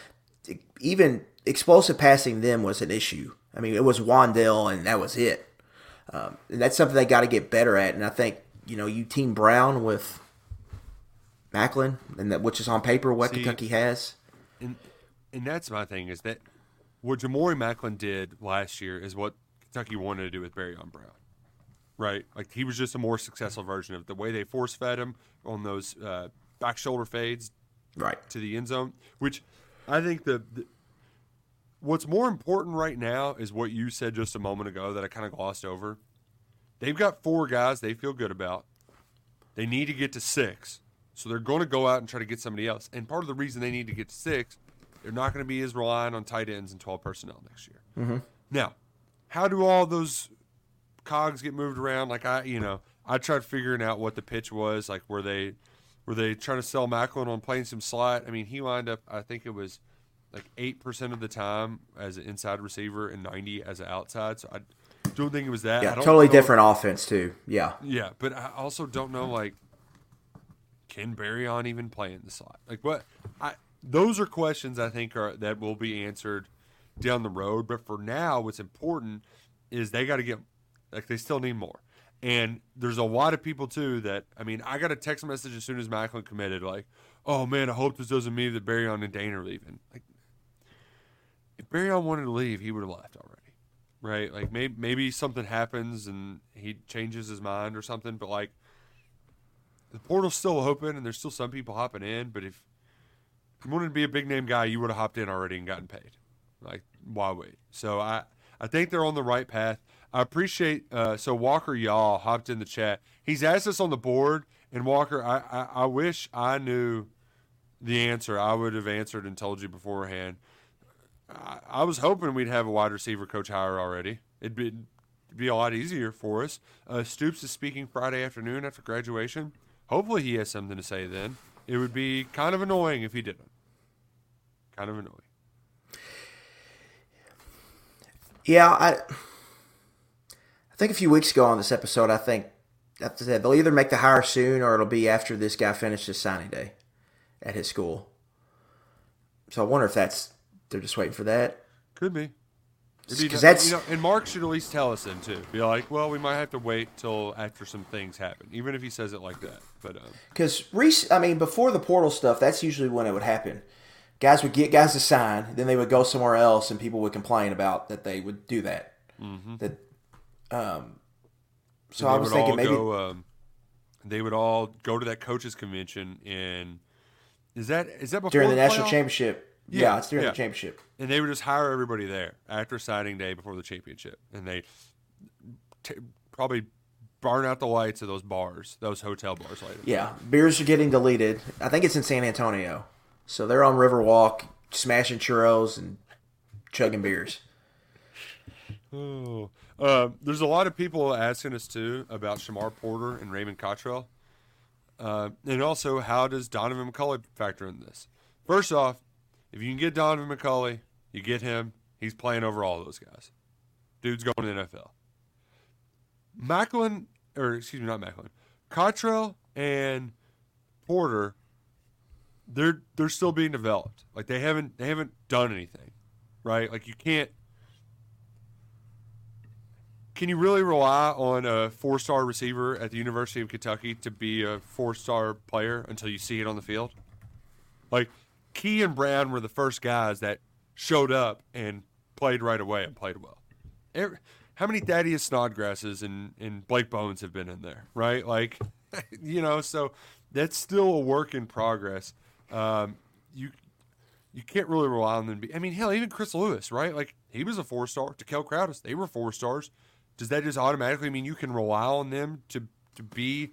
even explosive passing. Them was an issue. I mean, it was Wan'Dale, and that was it. Um, and that's something they got to get better at. And I think you know you team Brown with Maclin, and that which is on paper what See, Kentucky has. And and that's my thing is that what Ja'Mori Maclin did last year is what Kentucky wanted to do with Barion Brown. Right, like he was just a more successful version of the way they force fed him on those uh, back shoulder fades, right to the end zone. Which I think the, the what's more important right now is what you said just a moment ago that I kind of glossed over. They've got four guys they feel good about. They need to get to six. So they're going to go out and try to get somebody else. And part of the reason they need to get to six, they're not going to be as reliant on tight ends and 12 personnel next year. Mm-hmm. Now, how do all those cogs get moved around? Like I, you know, I tried figuring out what the pitch was. Like were they, were they trying to sell Maclin on playing some slot? I mean, he lined up. I think it was like eight percent of the time as an inside receiver and ninety as an outside. So I don't think it was that. Yeah, totally different offense too. Yeah. Yeah, but I also don't know like can Barion even play in the slot? Like what? I those are questions I think are that will be answered down the road. But for now, what's important is they got to get like they still need more. And there's a lot of people too that I mean, I got a text message as soon as Maclin committed, like, "Oh man, I hope this doesn't mean that Barion and Dane are leaving." Like, if Barion wanted to leave, he would have left already, right? Like maybe maybe something happens and he changes his mind or something, but like the portal's still open and there's still some people hopping in. But if you wanted to be a big name guy, you would have hopped in already and gotten paid. Like why wait? So I I think they're on the right path. I appreciate uh, so Walker Y'all hopped in the chat. He's asked us on the board, and Walker, I, I, I wish I knew the answer. I would have answered and told you beforehand. I, I was hoping we'd have a wide receiver coach hire already. It'd be, it'd be a lot easier for us. Uh, Stoops is speaking Friday afternoon after graduation. Hopefully, he has something to say then. It would be kind of annoying if he didn't. Kind of annoying. Yeah, I I think a few weeks ago on this episode, I think after that they'll either make the hire soon or it'll be after this guy finishes signing day at his school. So I wonder if that's they're just waiting for that. Could be. Because that's you know, and Mark should at least tell us then too. Be like, well, we might have to wait till after some things happen, even if he says it like that. But because um, Reese, I mean, before the portal stuff, that's usually when it would happen. Guys would get guys to sign, then they would go somewhere else, and people would complain about that they would do that. Mm-hmm. That, um, so I was thinking maybe go, um, they would all go to that coaches convention and is that is that before during the, the national playoff? championship? Yeah, yeah, it's during yeah. the championship. And they would just hire everybody there after signing day before the championship, and they t- probably burn out the lights of those bars, those hotel bars later. Yeah, beers are getting deleted. I think it's in San Antonio, so they're on Riverwalk smashing churros and chugging beers. Oh, uh, there's a lot of people asking us too about Shamar Porter and Raymond Cottrell, uh, and also how does Donovan McCulley factor in this? First off, if you can get Donovan McCulley, you get him. He's playing over all those guys. Dude's going to the NFL. Maclin, or excuse me, not Maclin, Cottrell and Porter, they're they're still being developed. Like they haven't they haven't done anything, right? Like you can't. Can you really rely on a four-star receiver at the University of Kentucky to be a four-star player until you see it on the field? Like Key and Brown were the first guys that showed up and played right away and played well. Every, how many Thaddeus Snodgrasses and, and Blake Bones have been in there, right? Like, you know, so that's still a work in progress. Um, you you can't really rely on them. Be, I mean, hell, even Chris Lewis, right? Like, he was a four star. Kel Crowdus, they were four stars. Does that just automatically mean you can rely on them to to be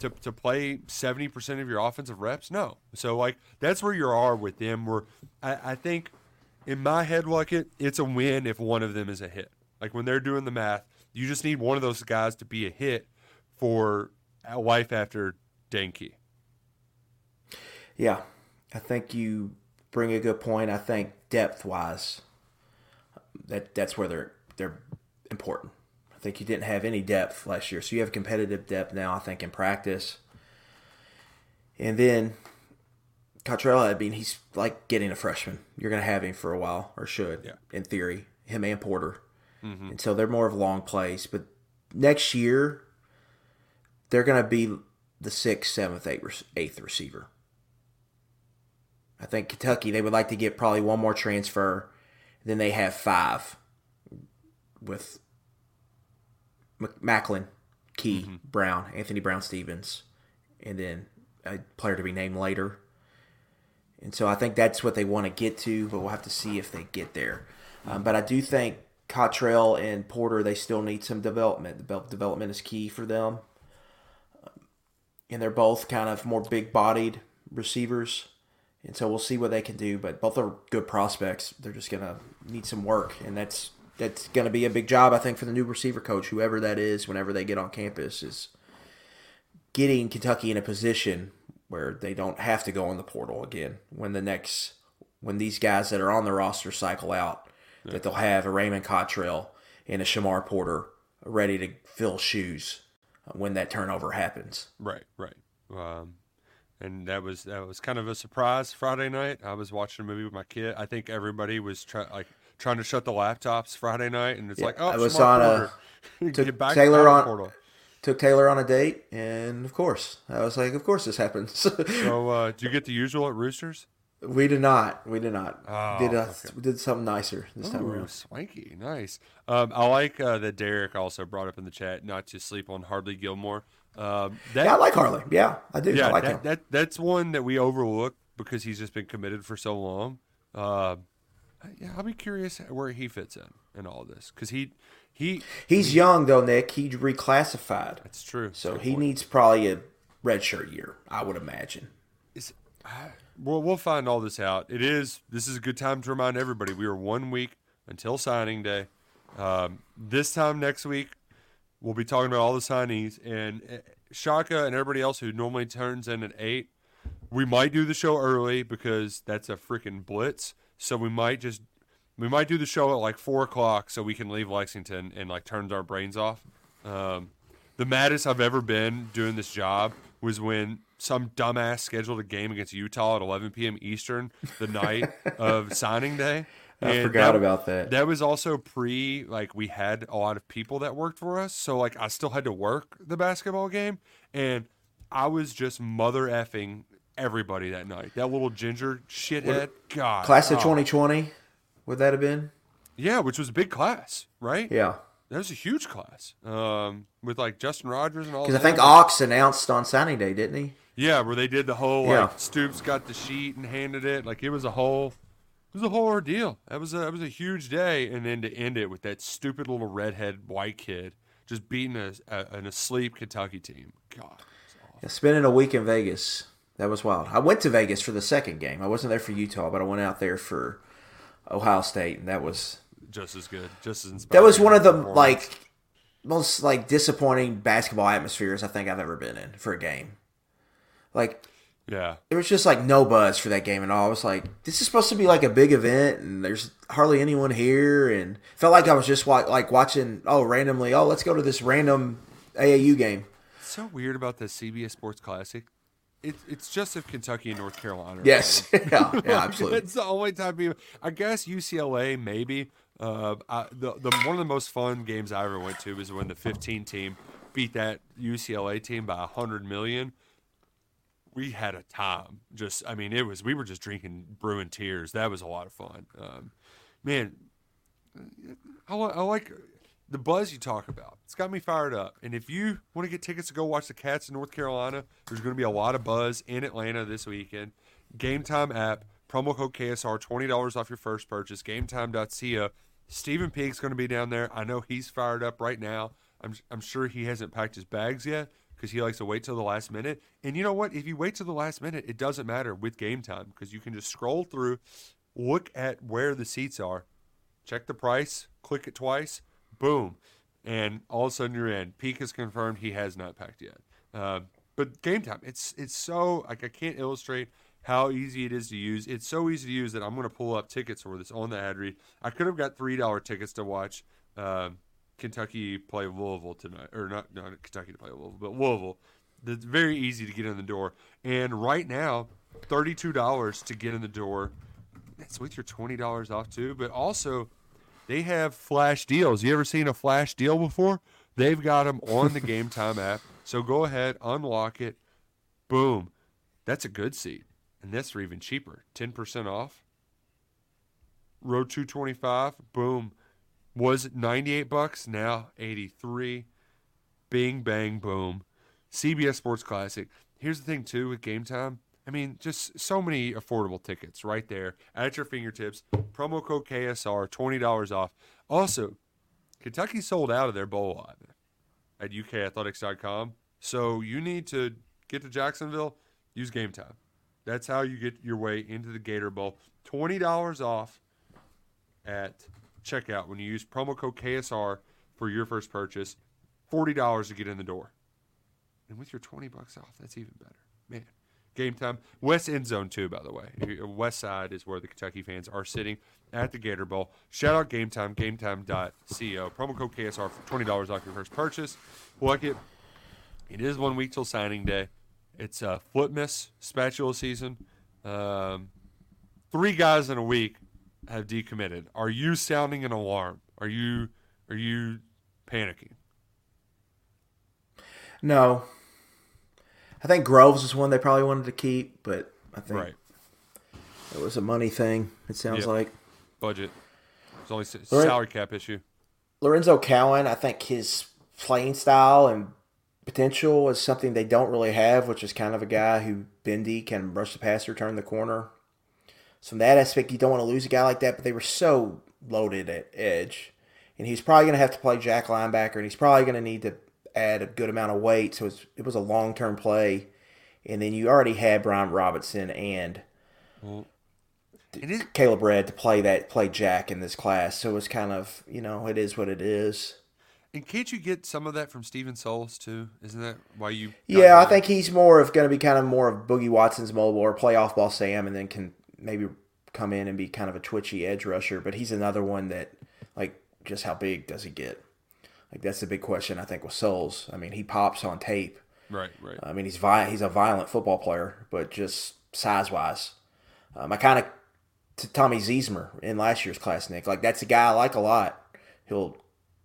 to, to play 70% of your offensive reps? No. So, like, that's where you are with them. Where I, I think in my head, like it, it's a win if one of them is a hit. Like, when they're doing the math, you just need one of those guys to be a hit for life after Dane Key. Yeah. I think you bring a good point. I think depth wise, that that's where they're they're important. I think you didn't have any depth last year, so you have competitive depth now. I think in practice, and then Cottrell. I mean, he's like getting a freshman. You're going to have him for a while, or should, yeah. in theory, him and Porter. Mm-hmm. And so they're more of long plays. But next year, they're going to be the sixth, seventh, eighth, eighth receiver. I think Kentucky, they would like to get probably one more transfer. Then they have five with Maclin, Key, mm-hmm. Brown, Anthony Brown-Stephens, and then a player to be named later. And so I think that's what they want to get to, but we'll have to see if they get there. Um, but I do think Cottrell and Porter, they still need some development. The development is key for them. And they're both kind of more big bodied receivers. And so we'll see what they can do. But both are good prospects. They're just going to need some work. And that's that's going to be a big job, I think, for the new receiver coach, whoever that is, whenever they get on campus, is getting Kentucky in a position where they don't have to go in the portal again when the next when these guys that are on the roster cycle out, yeah. that they'll have a Raymond Cottrell and a Shamar Porter ready to fill shoes when that turnover happens. Right, right. Um, and that was that was kind of a surprise Friday night. I was watching a movie with my kid. I think everybody was trying like trying to shut the laptops Friday night, and it's yeah, like, oh, I was on a took Taylor on. Portal. took Taylor on a date, and of course, I was like, of course this happens. So, uh, do you get the usual at Roosters? we did not. We did not. Oh, did uh, okay. we did something nicer this time Ooh, around. swanky, nice. Um, I like uh, that Derek also brought up in the chat not to sleep on Hardley Gilmore. Um, that, Yeah, I like Harley. Yeah, I do. yeah, I like that, him. that that's one that we overlook because he's just been committed for so long. Uh, yeah, I'll be curious where he fits in in all this because he he He's young though, Nick. He reclassified, that's true. so he point. needs probably a redshirt year. I would imagine. Is, we'll we'll find all this out. It is this is a good time to remind everybody we are one week until signing day. Um, this time next week, we'll be talking about all the signees and uh, Shaka and everybody else who normally turns in at eight. We might do the show early because that's a freaking blitz. So we might just we might do the show at like four o'clock so we can leave Lexington and like turns our brains off. Um, the maddest I've ever been doing this job was when some dumbass scheduled a game against Utah at 11 p.m. Eastern the night of signing day. I And forgot about that. That was also pre like we had a lot of people that worked for us, so like I still had to work the basketball game, and I was just mother effing everybody that night. That little ginger shithead, God, Class of oh. 2020, would that have been? yeah, which was a big class, right? Yeah, That was a huge class, um, with like Justin Rogers and all. because I think Ox announced on signing day, didn't he? Yeah, where they did the whole like Yeah. Stoops got the sheet and handed it. Like it was a whole it was a whole ordeal. That was a that was a huge day and then to end it with that stupid little redhead white kid just beating a, a an asleep Kentucky team. God. Yeah, spending a week in Vegas. That was wild. I went to Vegas for the second game. I wasn't there for Utah, but I went out there for Ohio State, and that was Just as good. Just as inspiring. that was one of the like most like disappointing basketball atmospheres I think I've ever been in for a game. Like Yeah. there was just like no buzz for that game at all. I was like, this is supposed to be like a big event, and there's hardly anyone here, and felt like I was just like watching. Oh, randomly, oh, let's go to this random AAU game. It's so weird about the CBS Sports Classic. It, it's just if Kentucky and North Carolina. Yes, yeah, yeah, absolutely. It's the only time people. I guess UCLA maybe. Uh, I, the the one of the most fun games I ever went to was when the 15 team beat that UCLA team by hundred million. We had a time. Just I mean, it was we were just drinking Bruin tears. That was a lot of fun. Um, man, I, I like the buzz you talk about. It's got me fired up. And if you want to get tickets to go watch the Cats in North Carolina, there's going to be a lot of buzz in Atlanta this weekend. Game Time app, promo code KSR, $20 off your first purchase, gametime.co. Stephen Peake's going to be down there. I know he's fired up right now. I'm, I'm sure he hasn't packed his bags yet because he likes to wait till the last minute. And you know what? If you wait till the last minute, it doesn't matter with Game Time because you can just scroll through, look at where the seats are, check the price, click it twice, boom, and all of a sudden you're in. Peak is confirmed he has not packed yet. Uh, but game time, it's it's so like I can't illustrate how easy it is to use. It's so easy to use that I'm going to pull up tickets for this on the ad read. I could have got three dollar tickets to watch um, Kentucky play Louisville tonight, or not not Kentucky to play Louisville, but Louisville. It's very easy to get in the door, and right now, thirty two dollars to get in the door. That's with your twenty dollars off too, but also they have flash deals. You ever seen a flash deal before? They've got them on the Game Time app. So go ahead, unlock it. Boom. That's a good seat. And that's for even cheaper. 10% off. Row 225. Boom. Was 98 bucks? Now 83. Bing, bang, boom. CBS Sports Classic. Here's the thing, too, with Game Time. I mean, just so many affordable tickets right there at your fingertips. Promo code KSR, $20 off. Also, Kentucky sold out of their bowl at ukathletics.com. So you need to get to Jacksonville, use Game Time. That's how you get your way into the Gator Bowl. $20 off at checkout when you use promo code KSR for your first purchase. $40 to get in the door. And with your 20 bucks off, that's even better. Man, game time. West end zone, too, by the way. West side is where the Kentucky fans are sitting at the Gator Bowl. Shout out game time, gametime.co. Promo code KSR for $20 off your first purchase. Like it. It is one week till signing day. It's a uh, miss spatula season. Um, three guys in a week have decommitted. Are you sounding an alarm? Are you are you panicking? No. I think Groves was one they probably wanted to keep, but I think Right. it was a money thing. It sounds Yep. like Budget. It's only Right. salary cap issue. Lorenzo Cowan. I think his playing style and potential is something they don't really have, which is kind of a guy who bendy can rush the passer, turn the corner. So from that aspect, you don't want to lose a guy like that. But they were so loaded at edge, and he's probably going to have to play jack linebacker, and he's probably going to need to add a good amount of weight. So it was a long term play, and then you already had Brian Robinson and It is, Caleb Red to play that play Jack in this class. So it's kind of you know it is what it is. and can't you get some of that from Steven Souls too? Isn't that why you? Yeah, I think he's more of going to be kind of more of Boogie Watson's mobile or play off ball Sam, and then can maybe come in and be kind of a twitchy edge rusher. But he's another one that like just how big does he get? Like that's the big question I think with Souls. I mean, he pops on tape. Right, right. I mean, he's vi- he's a violent football player, but just size wise, um, I kind of to Tommy Ziesmer in last year's class, Nick. Like that's a guy I like a lot. He'll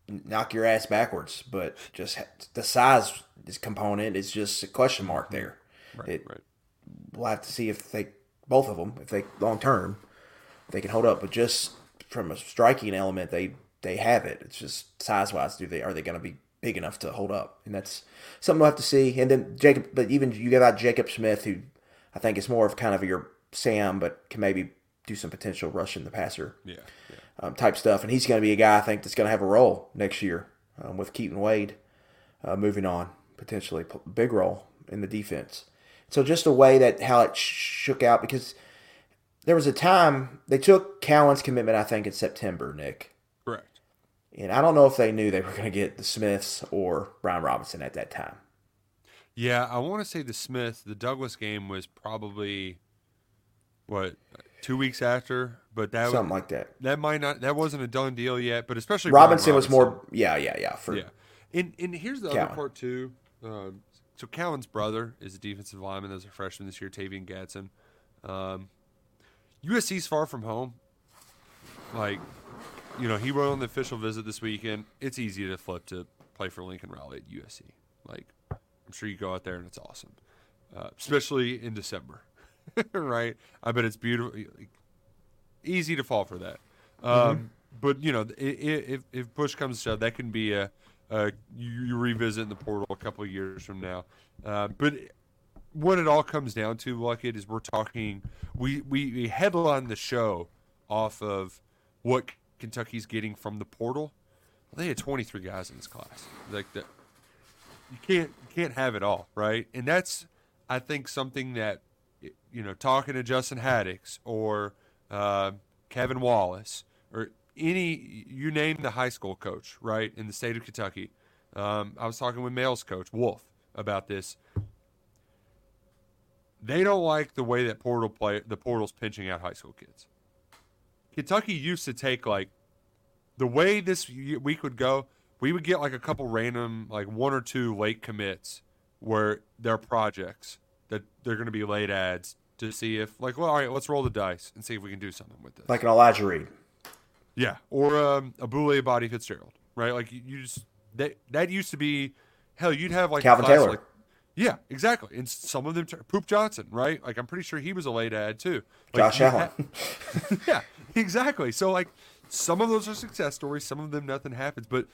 knock your ass backwards, but just the size component is just a question mark there. right, it- right. We'll have to see if they both of them, if they long term, they can hold up. But just from a striking element, they they have it. It's just size wise, do they are they going to be big enough to hold up? And that's something we'll have to see. And then Jacob, but even you got out Jacob Smith, who I think is more of kind of your Sam, but can maybe do some potential rushing the passer Yeah, yeah. um, type stuff. And he's going to be a guy I think that's going to have a role next year um, with Keaton Wade uh, moving on, potentially big role in the defense. So just a way that how it shook out because there was a time they took Cowan's commitment, I think, in September, Nick. And I don't know if they knew they were going to get the Smiths or Brian Robinson at that time. Yeah, I want to say the Smith, the Douglas game was probably what two weeks after, but that Something like that. that might not that wasn't a done deal yet. But especially Brian Robinson was more, yeah, yeah, yeah. For Yeah, and and here's the Cowan. other part too. Um, so Cowan's brother is a defensive lineman. Was a freshman this year, Tavian Gatson. Um, USC's far from home. Like, you know, he went on the official visit this weekend. It's easy to flip to play for Lincoln Riley at USC. Like, I'm sure you go out there and it's awesome, uh, especially in December, right? I bet it's beautiful. Like, easy to fall for that. Um, But you know, if if push comes to shove, that can be a, a you, you revisit in the portal a couple of years from now. Uh, but what it all comes down to, Luckett, is we're talking. We, we we headline the show off of what Kentucky's getting from the portal. Well, they had 23 guys in this class. Like that, you can't you can't have it all, right? And that's I think something that you know, talking to Justin Haddix or uh, Kevin Wallace or any you name the high school coach, right, in the state of Kentucky. Um, I was talking with Males coach Wolfe about this. They don't like the way that portal play the portal's pinching out high school kids. Kentucky used to take like the way this week would go, we would get like a couple random, like one or two late commits where they're projects that they're going to be late ads to see if, like, well, all right, let's roll the dice and see if we can do something with this. like an Elijah Reed. yeah, or um, a Boule Body Fitzgerald, right? Like you, just that that used to be, hell, you'd have like a Calvin class Taylor. like- yeah, exactly. And some of them, Poop Johnson, right? Like I'm pretty sure he was a late ad too. Like, Josh Allen. ha- yeah, exactly. So like some of those are success stories, some of them nothing happens, but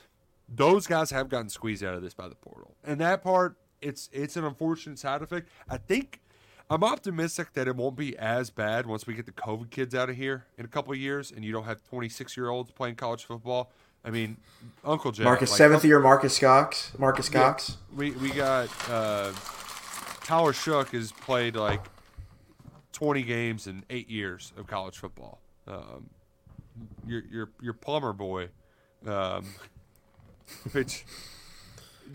those guys have gotten squeezed out of this by the portal. And that part it's it's an unfortunate side effect. I think I'm optimistic that it won't be as bad once we get the COVID kids out of here in a couple of years and you don't have 26 year olds playing college football. I mean, Uncle Jack. Marcus like, seventh year Marques Cox. Marcus yeah, Cox. We we got uh, Tyler Shook has played like 20 games in eight years of college football. Um, your your your plumber boy, um, which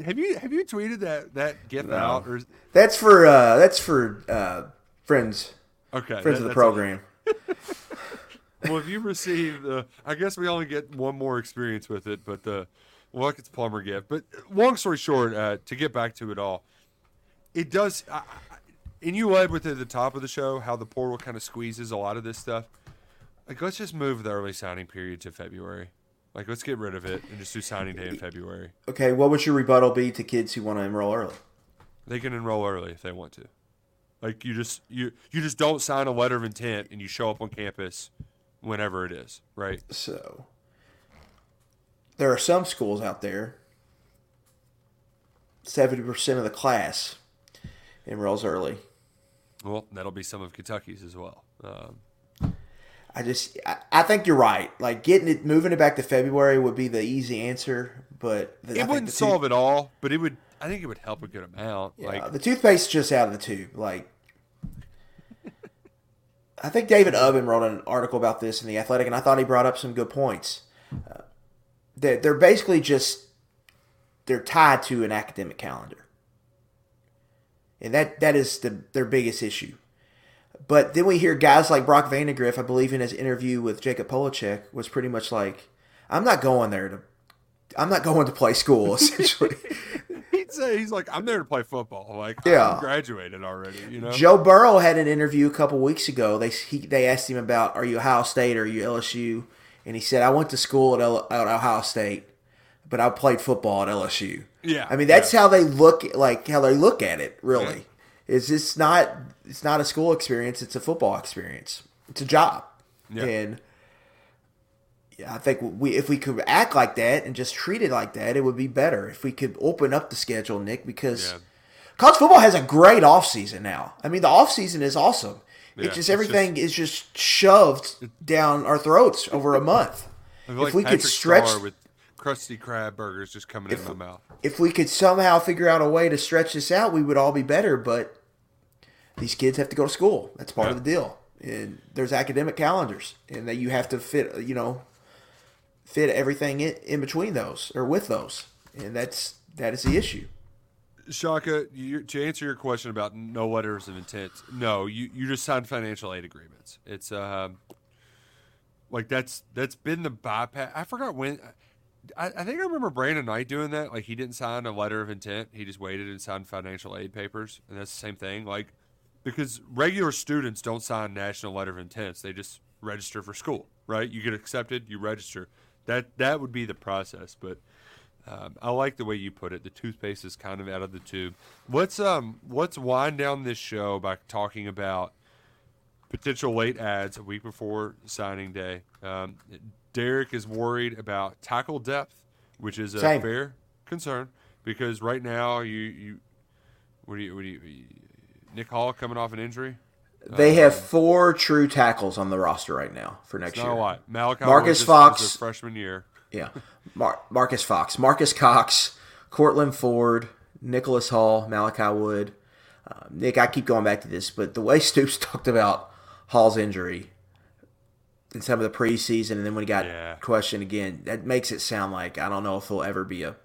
have you have you tweeted that that gif out or That's for uh, that's for uh, friends okay friends that- of the program. Well, if you receive the, uh, I guess we only get one more experience with it, but the, well, it's plumber gift. But uh, long story short, uh, to get back to it all, it does. I, I, and you led with it at the top of the show how the portal kind of squeezes a lot of this stuff. Like, let's just move the early signing period to February. Like, let's get rid of it and just do signing day in February. Okay, what would your rebuttal be to kids who want to enroll early? They can enroll early if they want to. Like you just you you just don't sign a letter of intent and you show up on campus whenever it is, right? So there are some schools out there. Seventy percent of the class enrolls early. Well, that'll be some of Kentucky's as well. Um, I just I, I think you're right. Like getting it moving it back to February would be the easy answer, but the, it wouldn't solve it all, but it would. I think it would help a good amount. Yeah, like the toothpaste just out of the tube. Like I think David Ubben wrote an article about this in the Athletic, and I thought he brought up some good points. Uh, they're, they're basically just they're tied to an academic calendar, and that that is the, their biggest issue. But then we hear guys like Brock Vandagriff, I believe in his interview with Jacob Polacheck, was pretty much like, "I'm not going there to, I'm not going to play school." Essentially, say he's like, "I'm there to play football." Like, Yeah. I'm graduated already. You know, Joe Burrow had an interview a couple weeks ago. They he, they asked him about, "Are you Ohio State or are you LSU?" And he said, "I went to school at, L- at Ohio State, but I played football at LSU." Yeah, I mean that's yeah. how they look like how they look at it. Really, it's just not it's not a school experience. It's a football experience. It's a job, Yeah. and yeah, I think we if we could act like that and just treat it like that, it would be better. If we could open up the schedule, Nick, because Yeah. college football has a great offseason now. I mean, the offseason is awesome. Yeah, it's just it's everything is just shoved down our throats over a month. If like we Patrick could stretch, Star with Krusty Krab burgers just coming in my mouth. if we could somehow figure out a way to stretch this out, we would all be better. But these kids have to go to school. That's part of the deal. And there's academic calendars, and that you have to fit. You know, fit everything in, in between those or with those, and that's that is the issue. Shaka, you, to answer your question about no letters of intent, no, you, you just signed financial aid agreements. It's um, like that's that's been the bypass. I forgot when. I, I think I remember Brandon Knight doing that. Like he didn't sign a letter of intent; he just waited and signed financial aid papers, and that's the same thing. Like because regular students don't sign national letter of intents; they just register for school, right? You get accepted, you register. That that would be the process, but. Um, I like the way you put it. The toothpaste is kind of out of the tube. Let's um let's wind down this show by talking about potential late ads a week before signing day. Um, Derek is worried about tackle depth, which is a Same. fair concern because right now you you what do you what do you, Nick Hall coming off an injury? They have four true tackles on the roster right now for next year. lot. Malachi Marcus is- Fox. a freshman year. Yeah, Mar- Marcus Fox, Marques Cox, Courtland Ford, Nicholas Hall, Malachi Wood. Uh, Nick, I keep going back to this, but the way Stoops talked about Hall's injury in some of the preseason, and then when he got Yeah. questioned again, that makes it sound like I don't know if he'll ever be a.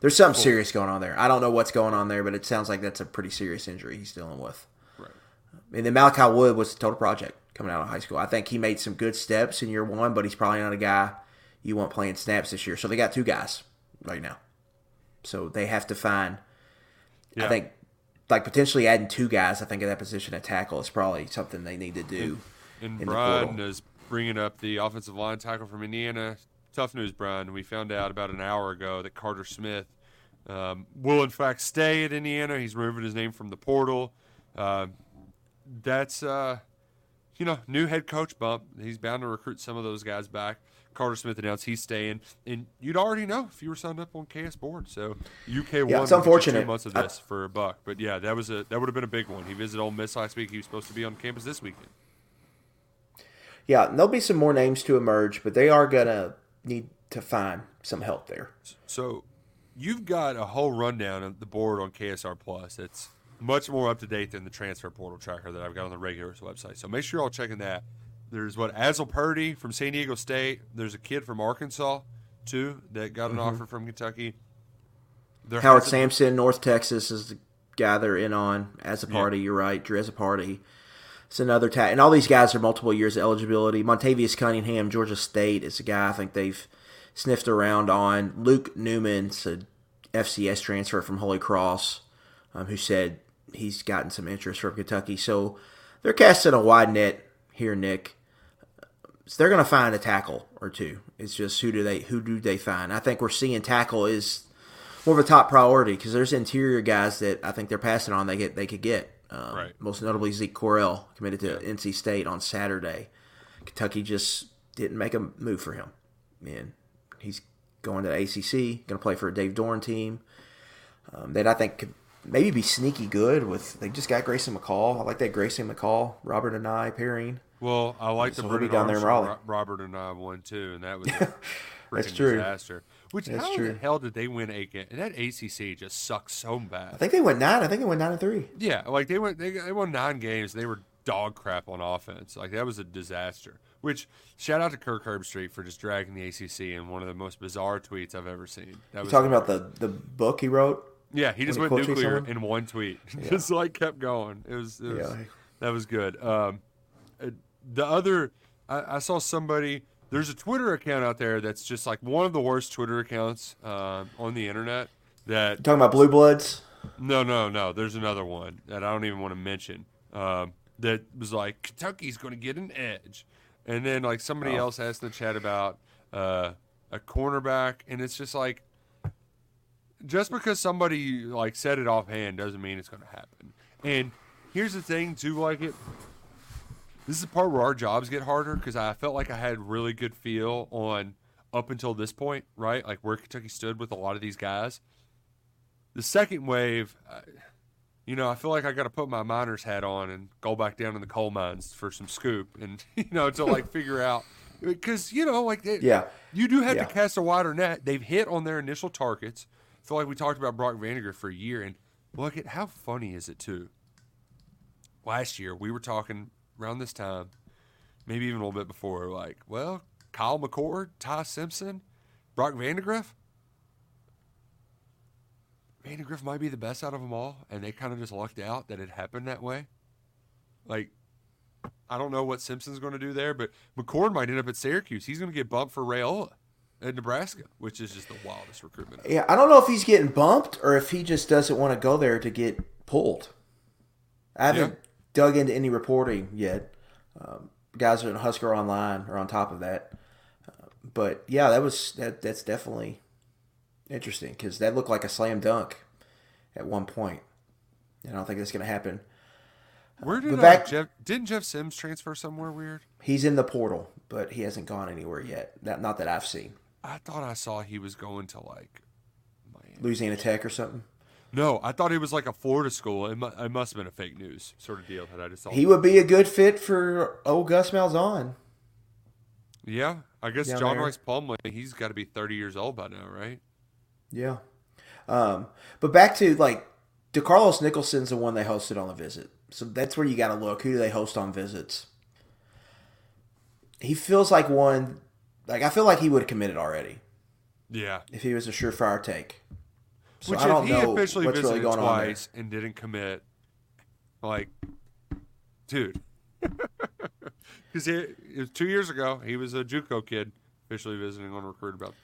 There's something serious going on there. I don't know what's going on there, but it sounds like that's a pretty serious injury he's dealing with. And then Malachi Wood was a total project coming out of high school. I think he made some good steps in year one, but he's probably not a guy you want playing snaps this year. So they got two guys right now. So they have to find. Yeah. I think, like potentially adding two guys. I think at that position at tackle is probably something they need to do. And the Brian is bringing up the offensive line tackle from Indiana. Tough news, Brian. We found out about an hour ago that Carter Smith um, will, in fact, stay at Indiana. He's removing his name from the portal. Uh, that's, uh, you know, new head coach bump. He's bound to recruit some of those guys back. Carter Smith announced he's staying, and you'd already know if you were signed up on KS board. So UK it's will get you unfortunate. Two months of I- this for a buck, but yeah, that was a that would have been a big one. He visited Ole Miss last week. He was supposed to be on campus this weekend. Yeah, there'll be some more names to emerge, but they are gonna need to find some help there. So you've got a whole rundown of the board on KSR Plus. It's much more up to date than the transfer portal tracker that I've got on the regulars website. So make sure you're all checking that. There's what Azel Purdy from San Diego State. There's a kid from Arkansas too that got an offer from Kentucky. There Howard Sampson, North Texas, is the guy they're in on as a party. You're right. Drew as a party. It's another tag. And all these guys are multiple years of eligibility. Montavious Cunningham, Georgia State, is a guy I think they've sniffed around on. Luke Newman's a FCS transfer from Holy Cross, um, who said he's gotten some interest from Kentucky. So they're casting a wide net here, Nick. So they're going to find a tackle or two. It's just who do they who do they find? I think we're seeing tackle is more of a top priority because there's interior guys that I think they're passing on. They get they could get. Um, Right. Most notably Zeke Correll committed to NC State on Saturday. Kentucky just didn't make a move for him. Man, he's going to the ACC, going to play for a Dave Doeren team um, that I think could maybe be sneaky good. With they just got Grayson McCall. I like that Grayson McCall, Robert and I pairing. Well, I like the So he'll down there in Raleigh. Robert and I won too, and that was a That's true. disaster. Which That's how true. the hell did they win eight games? And that ACC just sucks so bad. I think they went nine. I think they went nine and three. Yeah, like they went they, they won nine games. They were dog crap on offense. Like that was a disaster. Which shout out to Kirk Herbstreit for just dragging the ACC in one of the most bizarre tweets I've ever seen. That You was talking about the the book he wrote? Yeah, he just went he tweets nuclear someone? in one tweet. just like kept going. It was, it was Yeah. that was good. Um, uh, the other, I, I saw somebody. There's a Twitter account out there that's just like one of the worst Twitter accounts uh, on the internet. That You talking about Blue Bloods? no, no, no. There's another one that I don't even want to mention. Um, that was like Kentucky's going to get an edge, and then like somebody Oh. else asked in the chat about uh, a cornerback, and it's just like just because somebody like said it offhand doesn't mean it's going to happen. And here's the thing, too, like it. This is the part where our jobs get harder because I felt like I had really good feel on up until this point, right? Like where Kentucky stood with a lot of these guys. The second wave, you know, I feel like I got to put my miner's hat on and go back down in the coal mines for some scoop, and you know, to like figure out because you know, like they, Yeah. you do have Yeah. to cast a wider net. They've hit on their initial targets. Feel like we talked about Brock Vandagriff for a year, and look at how funny is it too. Last year we were talking around this time, maybe even a little bit before, like, well, Kyle McCord, Ty Simpson, Brock Vandagriff. Vandagriff might be the best out of them all, and they kind of just lucked out that it happened that way. Like, I don't know what Simpson's going to do there, but McCord might end up at Syracuse. He's going to get bumped for Raiola at Nebraska, which is just the wildest recruitment. ever. Yeah, I don't know if he's getting bumped or if he just doesn't want to go there to get pulled. I haven't Yeah. dug into any reporting yet. Um, guys in Husker Online or on top of that. Uh, but yeah, that was that. That's definitely interesting because that looked like a slam dunk at one point. And I don't think that's going to happen. Where did uh, back- Jeff? Didn't Jeff Sims transfer somewhere weird? He's in the portal, but he hasn't gone anywhere yet. Not, not that I've seen. I thought I saw he was going to like Miami. Louisiana Tech or something. No, I thought it was like a Florida school. It, mu- it must have been a fake news sort of deal that I just saw. He would be a good fit for old Gus Malzahn. yeah, I guess Down John there. Rhys Plumlee. He's got to be thirty years old by now, right? Yeah. Um, but back to like DeCarlos Nicholson's the one they hosted on the visit. So that's where you got to look. Who do they host on visits? He feels like one. Like I feel like he would have committed already Yeah. if he was a surefire take. So Which I don't if he know officially what's visited really going on there. twice and didn't commit, like, dude, because it, was two years ago. He was a JUCO kid officially visiting on recruit about.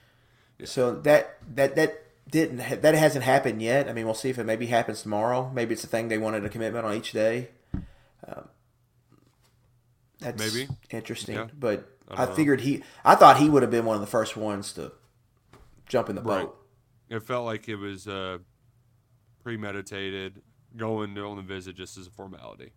So that that that didn't that hasn't happened yet. I mean, we'll see if it maybe happens tomorrow. Maybe it's a thing they wanted a commitment on each day. Um, that's Maybe. interesting, Yeah. but I I, figured he. I thought he would have been one of the first ones to jump in the Right. boat. It felt like it was uh, premeditated, going on the visit just as a formality.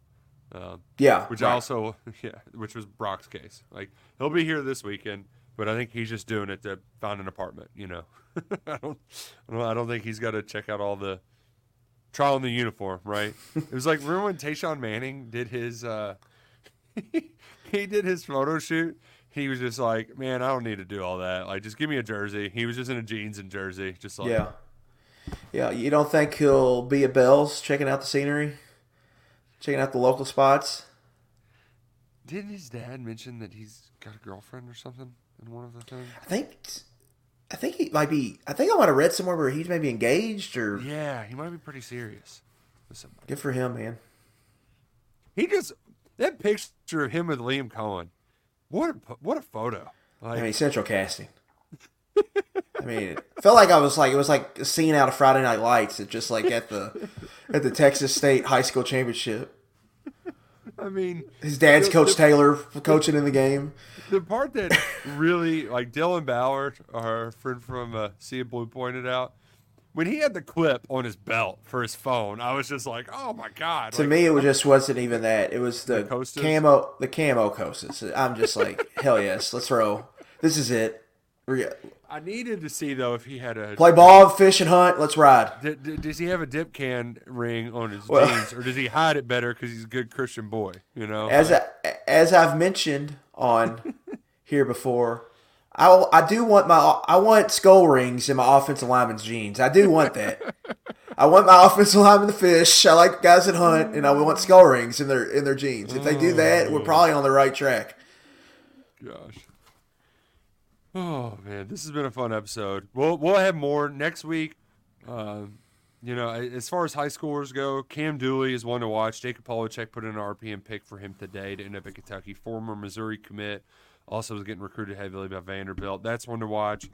Um, Yeah, which right. also, yeah, which was Brock's case. Like he'll be here this weekend, but I think he's just doing it to find an apartment. You know, I don't, I don't, I don't think he's got to check out all the trial in the uniform. Right? it was like remember when Tayshawn Manning did his, uh, he did his photo shoot. He was just like, man, I don't need to do all that. Like, just give me a jersey. He was just in a jeans and jersey, just like, yeah, yeah. You don't think he'll be at Bell's checking out the scenery, checking out the local spots? Didn't his dad mention that he's got a girlfriend or something in one of the things? I think. I think he might be. I think I might have read somewhere where he's maybe engaged or. Yeah, he might be pretty serious with somebody. Good for him, man. He just that picture of him with Liam Coen. What a what a photo! Like I mean, central casting. I mean, it felt like I was like it was like a scene out of Friday Night Lights. It just like at the at the Texas State High School Championship. I mean, His dad's the- Coach the- Taylor coaching in the game. the part that really like Dylan Ballard, our friend from uh, Sea Blue, pointed out when he had the clip on his belt for his phone. I was just like, oh my god! To like, me, it was just wasn't even that. It was the, The camo, the camo coasters. I'm just like, hell yes, let's roll. This is it. I needed to see though if he had a Play ball, fish, and hunt. Let's ride. D- d- does he have a dip can ring on his Well- jeans, or does he hide it better because he's a good Christian boy? You know, As I, as I've mentioned on here before, I I do want my I want skull rings in my offensive lineman's jeans. I do want that. I want my offensive lineman to fish. I like guys that hunt, and I want skull rings in their in their jeans. If they do that, we're probably on the right track. Gosh. Oh man, this has been a fun episode. We'll we'll have more next week. Um, you know, as far as high schoolers go, Cam Dooley is one to watch. Jacob Polacheck put in an RPM pick for him today to end up at Kentucky. Former Missouri commit, also was getting recruited heavily by Vanderbilt. That's one to watch.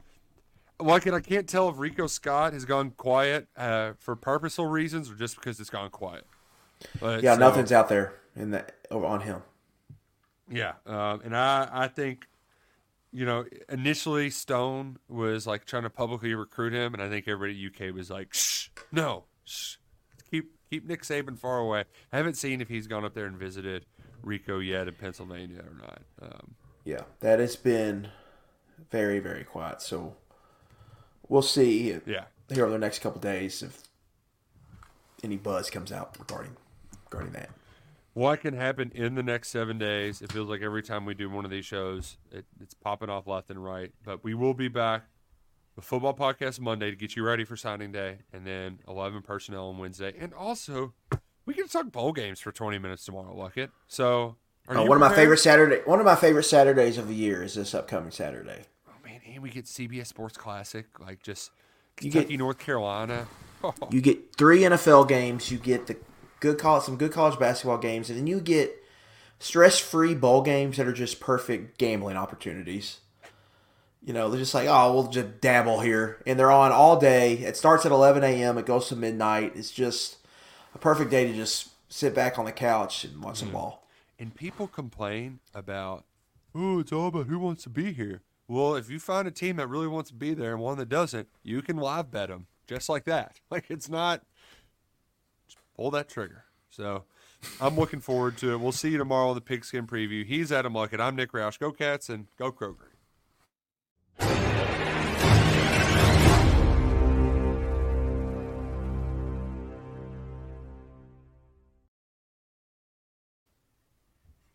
Like it, I can't tell if Rico Scott has gone quiet uh, for purposeful reasons or just because it's gone quiet. But, Yeah, so- nothing's out there in over on him. yeah, um, and I I think, you know, initially Stone was like trying to publicly recruit him, and I think everybody at UK was like, shh, no, shh, keep keep Nick Saban far away. I haven't seen if he's gone up there and visited Rico yet in Pennsylvania or not. Um, Yeah, that has been very very quiet. So we'll see yeah, here over the next couple days if any buzz comes out regarding regarding that. what can happen in the next seven days? It feels like every time we do one of these shows, it, it's popping off left and right. But we will be back with football podcast Monday to get you ready for signing day, and then eleven personnel on Wednesday, and also we can talk bowl games for twenty minutes tomorrow. Luck it. So, are Uh, you one of my favorite Saturday one of my favorite Saturdays of the year is this upcoming Saturday. Oh man, and we get CBS Sports Classic, like just You Kentucky, get- North Carolina. You get three NFL games, you get the good college some good college basketball games, and then you get stress free bowl games that are just perfect gambling opportunities. You know, they're just like, oh, we'll just dabble here. And they're on all day. It starts at 11 a.m., it goes to midnight. It's just a perfect day to just sit back on the couch and watch some ball. And people complain about, oh, it's all about who wants to be here. Well, if you find a team that really wants to be there and one that doesn't, you can live bet them just like that. Like it's not, pull that trigger. So I'm looking forward to it. We'll see you tomorrow on the Pigskin Preview. He's Adam Luckett. I'm Nick Roush. Go Cats and go Kroger.